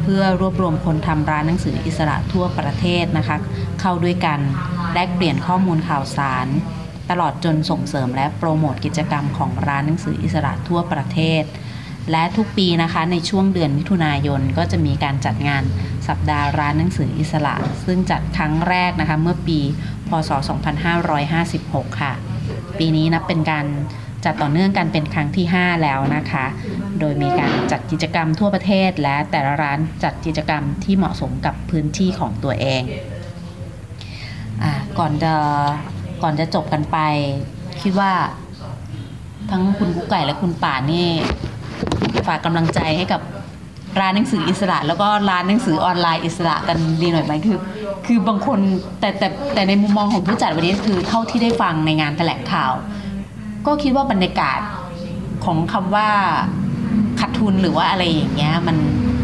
เพื่อรวบรวมคนทำร้านหนังสืออิสระทั่วประเทศนะคะ เข้าด้วยกันแลกเปลี่ยนข้อมูลข่าวสาร ตลอดจนส่งเสริมและโปรโมทกิจกรรมของร้านหนังสืออิสระทั่วประเทศ และทุกปีนะคะในช่วงเดือนมิถุนายนก็จะมีการจัดงานสัปดาห์ร้านหนังสืออิสระ ซึ่งจัดครั้งแรกนะคะเมื่อปี พศ 2556 ค่ะ ปีนี้นับเป็นการ จัดต่อเนื่องกันเป็นครั้งที่ 5 แล้วนะคะ โดยมีการจัดกิจกรรมทั่วประเทศ และแต่ละร้านจัดกิจกรรมที่เหมาะสมกับพื้นที่ของตัวเองอก่อนจะก่อนจะจบกันไป คิดว่า ทั้งคุณกุ๊กไก่และคุณป่านี่ฝากกำลังใจให้กับร้านหนังสืออิสระ แล้วก็ร้านหนังสือออนไลน์อิสระกันดีหน่อยไหมคือ คือบางคนแต่แต่แต่ในมุมมองของผู้จัดวันนี้คือเท่าที่ได้ฟังในงานแถลงข่าว ก็คิดว่าบรรยากาศของคำว่าขาดทุนหรือว่าอะไรอย่างเงี้ยมัน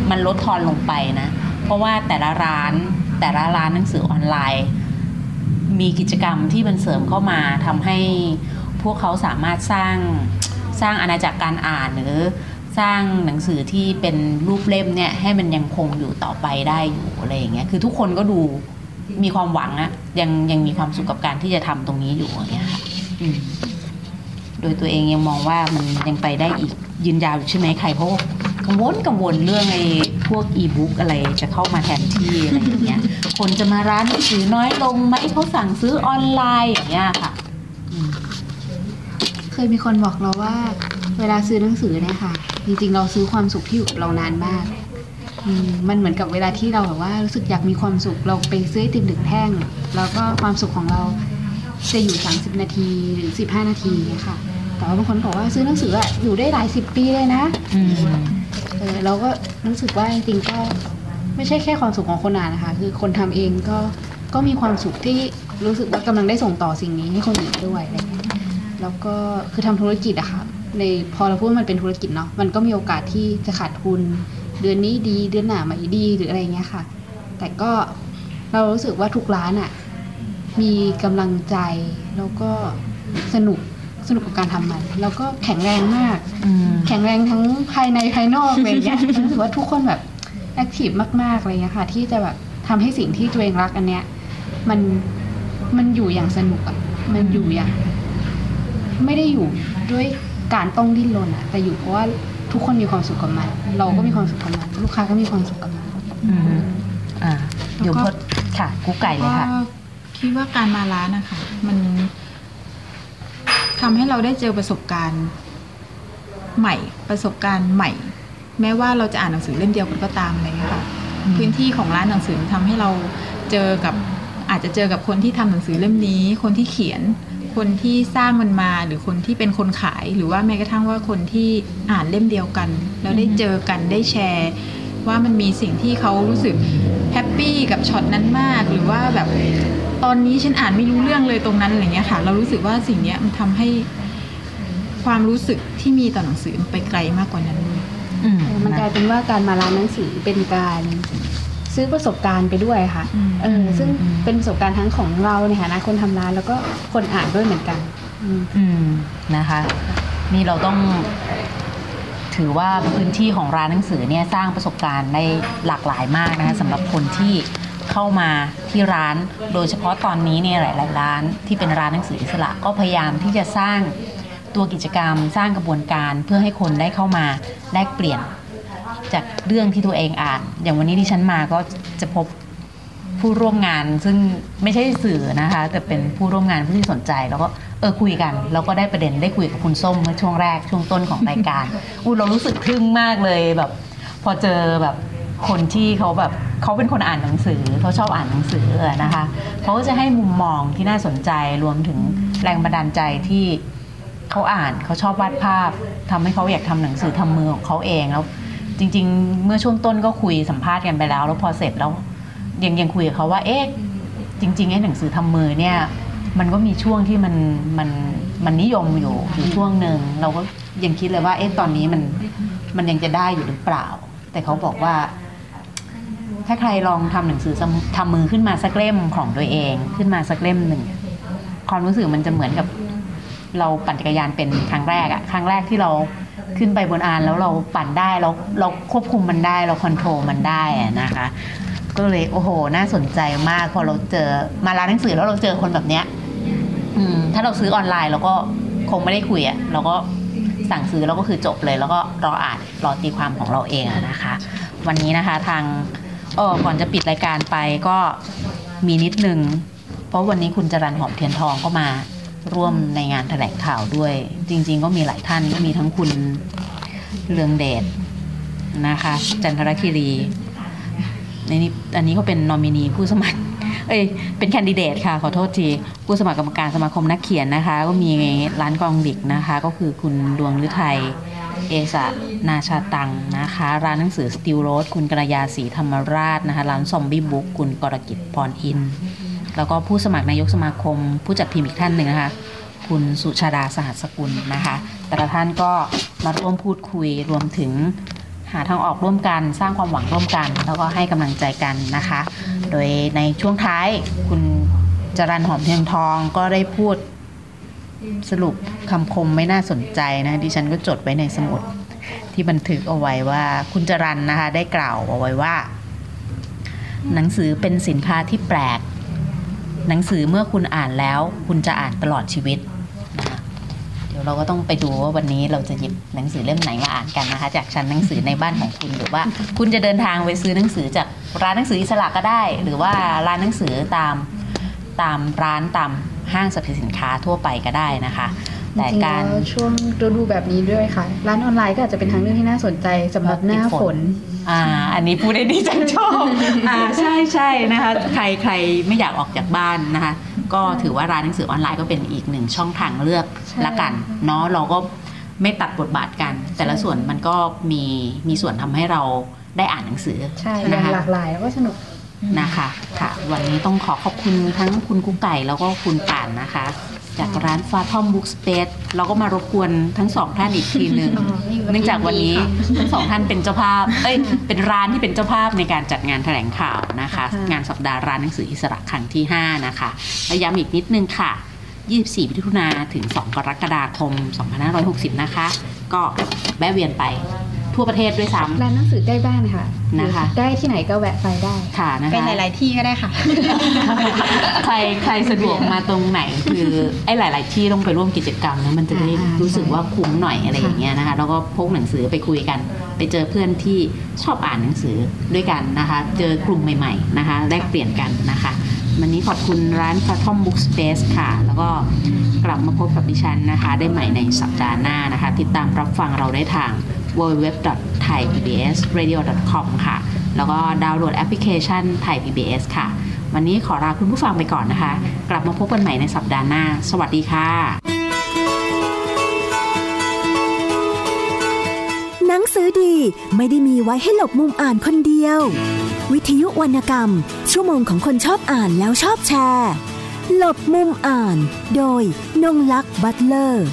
มันลดทอนลงไปนะ เพราะว่าแต่ละร้านแต่ละร้านหนังสือออนไลน์ มีกิจกรรมที่มันเสริมเข้ามาทำให้พวกเขาสามารถสร้างสร้างอาณาจักรการอ่านหรือสร้างหนังสือที่เป็นรูปเล่มเนี่ยให้มันยังคงอยู่ต่อไปได้อยู่อะไรอย่างเงี้ยคือทุกคนก็ดูมีความหวังอะยังยังมีความสุขกับการที่จะทำตรงนี้อยู่อย่างเงี้ยค่ะอืม โดยตัวเองยังมองว่ามันยังไปได้อีกยืนยาวใช่ไหมใครเขาะกังวลกังวลเรื่องไอ้พวกอีบุ๊กอะไรจะเข้ามาแทนที่อะไรอย่างเงี้ย คนจะมาร้านหนังสือน้อยลงไหมเขาสั่งซื้อออนไลน์อย่างเงี้ยค่ะ เคยมีคนบอกเราว่า เวลาซื้อหนังสือเนี่ยค่ะ จริงๆ เราซื้อความสุขที่อยู่กับเรานานมากมันเหมือนกับเวลาที่เราแบบว่ารู้สึกอยากมีความสุขเราไปซื้อติมถึงแท่ง แล้วก็ความสุขของเราจะอยู่ 30 นาทีหรือ 15 นาทีเนี่ยค่ะ แต่ว่าบางคนบอกว่าซื้อหนังสืออะอยู่ได้หลายสิบปีเลยนะอืมเออเราก็รู้สึกว่าจริงๆก็ไม่ใช่แค่ความสุขของคนอ่านนะคะ คือคนทำเองก็ก็มีความสุขที่รู้สึกว่ากำลังได้ส่งต่อสิ่งนี้ให้คนอื่นด้วยอะไรเงี้ยแล้วก็คือทำธุรกิจอะค่ะในพอเราพูดว่ามันเป็นธุรกิจเนาะมันก็มีโอกาสที่จะขาดทุน เดือนนี้ดีเดือนหน้าไม่ดีหรืออะไรเงี้ยค่ะ แต่ก็เรารู้สึกว่าทุกร้านอะมีกำลังใจแล้วก็สนุก สนุกกับการทำมัน แล้วก็แข็งแรงมากอืมแข็งแรงทั้งภายในภายนอกอะไรอย่างเงี้ยรู้สึกว่าทุกคนแบบ active มากๆอะไรเงี้ยค่ะ ที่จะแบบทำให้สิ่งที่ตัวเองรักอันเนี้ย มันมันอยู่อย่างสนุกอะมันอยู่อย่าง ไม่ได้อยู่ด้วยการต้องดิ้นรนอะแต่อยู่เพราะว่าทุกคนมีความสุขกับมัน เราก็มีความสุขกับมัน ลูกค้าก็มีความสุขกับมันอืมอ่าเดี๋ยวแล้วพก็ดค่ะกุ๊กไก่เลยค่ะก็คิดว่าการมาร้านนะคะมัน ทำให้เราได้เจอประสบการณ์ใหม่ ประสบการณ์ใหม่ แม้ว่าเราจะอ่านหนังสือเล่มเดียวกันก็ตามอะไรอย่างเงี้ยค่ะอืมพื้นที่ของร้านหนังสือทำให้เราเจอกับอาจจะเจอกับคนที่ทำหนังสือเล่มนี้ คนที่เขียน คนที่สร้างมันมา หรือคนที่เป็นคนขาย หรือว่าแม้กระทั่งว่าคนที่อ่านเล่มเดียวกัน แล้วได้เจอกันได้แชร์ ว่ามันมีสิ่งที่เขารู้สึกแฮปปี้กับช็อตนั้นมาก หรือว่าแบบตอนนี้ฉันอ่านไม่รู้เรื่องเลยตรงนั้นอะไรเงี้ยค่ะ เรารู้สึกว่าสิ่งเนี้ยมันทำให้ความรู้สึกที่มีต่อหนังสือมันไปไกลมากกว่านั้นเลยอืมมันกลายเป็นว่าการมาร้านหนังสือเป็นการซื้อประสบการณ์ไปด้วยค่ะอืมเออซึ่งเป็นประสบการณ์ทั้งของเราในฐานะคนทำร้านแล้วก็คนอ่านด้วยเหมือนกัน อืมอืมนะคะ นี่เราต้อง ถือว่าพื้นที่ของร้านหนังสือเนี่ยสร้างประสบการณ์ได้หลากหลายมากนะคะสำหรับคนที่เข้ามาที่ร้าน โดยเฉพาะตอนนี้เนี่ยหลาย ๆ ร้านที่เป็นร้านหนังสืออิสระก็พยายามที่จะสร้างตัวกิจกรรม สร้างกระบวนการเพื่อให้คนได้เข้ามาแลกเปลี่ยนจากเรื่องที่ตัวเองอ่าน อย่างวันนี้ที่ฉันมาก็จะพบผู้ร่วมงานซึ่งไม่ใช่สื่อนะคะ แต่เป็นผู้ร่วมงานผู้ที่สนใจแล้วก็ เออคุยกันแล้วก็ได้ประเด็นได้คุยกับคุณส้มเมื่อช่วงแรกช่วงต้นของรายการอู้เรารู้สึกทึ่งมากเลยแบบ พอเจอแบบคนที่เขาแบบเขาเป็นคนอ่านหนังสือเขาชอบอ่านหนังสืออะนะคะเขาก็จะให้มุมมองที่น่าสนใจรวมถึงแรงบันดาลใจที่เขาอ่านเขาชอบวาดภาพทำให้เขาอยากทำหนังสือทำมือของเขาเองแล้วจริง ๆ เมื่อช่วงต้นก็คุยสัมภาษณ์กันไปแล้ว แล้วพอเสร็จแล้วยังยังคุยกับเขาว่าเอ๊ะจริงๆไอ้หนังสือทำมือเนี่ย มันก็มีช่วงที่มันมันมันนิยมอยู่อยู่ช่วงหนึ่งเราก็ยังคิดเลยว่า เอ๊ะตอนนี้มันมันยังจะได้อยู่หรือเปล่า แต่เขาบอกว่า ถ้าใครลองทำหนังสือทำทำมือขึ้นมาสักเล่มของตัวเองขึ้นมาสักเล่มหนึ่งความรู้สึกมันจะเหมือนกับเราปั่นจักรยานเป็นครั้งแรกอะครั้งแรกที่เราขึ้นไปบนอานแล้วเราปั่นได้เราเราควบคุมมันได้เราคอนโทรลมันได้อะนะคะ ก็เลยโอ้โห น่าสนใจมากพอเราเจอมาร้านหนังสือแล้วเราเจอคนแบบเนี้ย ถ้าเราซื้อออนไลน์เราก็คงไม่ได้คุยอะเราก็สั่งซื้อแล้วก็คือจบเลย แล้วก็รออ่านรอตีความของเราเองนะคะ วันนี้นะคะทางเออก่อนจะปิดรายการไปก็มีนิดนึง เพราะวันนี้คุณจรันหอมเทียนทองก็มาร่วมในงานแถลงข่าวด้วย จริง ๆ ก็มีหลายท่านก็มีทั้งคุณเรืองเดชนะคะ จันทรคีรีในนี้อันนี้เขาเป็นนอมินีผู้สมัคร เอ้ยเป็นแคนดิเดตค่ะ ขอโทษที ผู้สมัครกรรมการสมาคมนักเขียนนะคะ ก็มีร้านกองดิกนะคะ ก็คือคุณดวงฤทัยเอสะนาชาตังนะคะ ร้านหนังสือสติลโรสคุณกระยาศรีธรรมราชนะคะ ร้านซอมบี้บุ๊กคุณกรกิจพรอิน แล้วก็ผู้สมัครนายกสมาคม ผู้จัดพิมพ์อีกท่านหนึ่งนะคะ คุณสุชาดาสหัสกุลนะคะ แต่ละท่านก็มาร่วมพูดคุยรวมถึง หาทางออกร่วมกัน สร้างความหวังร่วมกัน แล้วก็ให้กำลังใจกันนะคะ โดยในช่วงท้ายคุณจรันหอมเทียงทองก็ได้พูดสรุปคำคมไม่น่าสนใจนะดิฉันก็จดไว้ในสมุดที่บันทึกเอาไว้ว่าคุณจรันนะคะ ได้กล่าวเอาไว้ว่า หนังสือเป็นสินค้าที่แปลก หนังสือเมื่อคุณอ่านแล้ว คุณจะอ่านตลอดชีวิต เดี๋ยวเราก็ต้องไปดูว่าวันนี้เราจะหยิบหนังสือเล่มไหนมาอ่านกันนะคะ จากชั้นหนังสือในบ้านของคุณหรือว่าคุณจะเดินทางไปซื้อหนังสือจากร้านหนังสืออิสระก็ได้ หรือว่าร้านหนังสือตามตามร้านตามห้างสรรพสินค้าทั่วไปก็ได้นะคะ แต่จริงๆการแล้วช่วงฤดูแบบนี้ด้วยค่ะ ร้านออนไลน์ก็อาจจะเป็นทางเลือกที่น่าสนใจสำหรับหน้าฝนอ่าอันนี้พูดได้ดีจังชอบอ่าใช่ใช่นะคะ ใครใครไม่อยากออกจากบ้านนะคะ ก็ถือว่าร้านหนังสือออนไลน์ก็เป็นอีกหนึ่งช่องทางเลือกใช่ละกันเนาะเราก็ไม่ตัดบทบาทกัน แต่ละส่วนมันก็มีมีส่วนทำให้เราได้อ่านหนังสือใช่อนะย่างคะหลากหลายแล้วก็สนุก นะคะค่ะ วันนี้ต้องขอขอบคุณทั้งคุณกุ๊กไก่แล้วก็คุณป่านนะคะ จากร้านฟาทอมบุ๊กสเปซเราก็มารบกวนทั้งสองท่านอีกทีหนึ่งอ๋อนี่ก็เนื่องจากวันนี้ยินดีค่ะทั้งสองท่านเป็นเจ้าภาพเอ้ยเป็นร้านที่เป็นเจ้าภาพในการจัดงานแถลงข่าวนะคะค่ะงานสัปดาห์ร้านหนังสืออิสระครั้งที่ 5 นะคะและย้ำอีกนิดนึงค่ะ 24มิถุนาถึง 2 กรกฎาคม 2560 นะคะ ก็แวะเวียนไป ทั่วประเทศด้วยซ้ร้านหนังสือใกล้บ้านค่ะนะคะ ได้ที่ไหนก็แวะไปได้ำค่ะนะคะเป็นหลาย ๆ ที่ก็ได้ค่ะ ใครใครสะดวกมาตรงไหน คือไอ้หลาย ๆ ที่ต้องไปร่วมกิจกรรมนะมันจะได้อ่ารู้สึกว่าคุ้มหน่อยอะไรอย่างเงี้ยนะคะแล้วก็พกหนังสือไปคุยกัน ไปเจอเพื่อนที่ชอบอ่านหนังสือด้วยกันนะคะ เจอกลุ่มใหม่ ๆ นะคะ แลกเปลี่ยนกันนะคะวันนี้ขอบคุณร้าน f a t o m Book Space ค่ะ แล้วก็กลับมาพบกับดิฉันนะคะ ได้ใหม่ในสัปดาห์หน้านะคะ ติดตามรับฟังเราได้ทาง www.thaipbsradio.com ค่ะ แล้วก็ดาวน์โหลดแอปพลิเคชัน Thai PBS ค่ะ วันนี้ขอลาคุณผู้ฟังไปก่อนนะคะ กลับมาพบกันใหม่ในสัปดาห์หน้า สวัสดีค่ะ หนังสือดีไม่ได้มีไว้ให้หลบมุมอ่านคนเดียว วิทยุวรรณกรรม ชั่วโมงของคนชอบอ่านแล้วชอบแชร์ หลบมุมอ่าน โดยนงลักษ์บัตเลอร์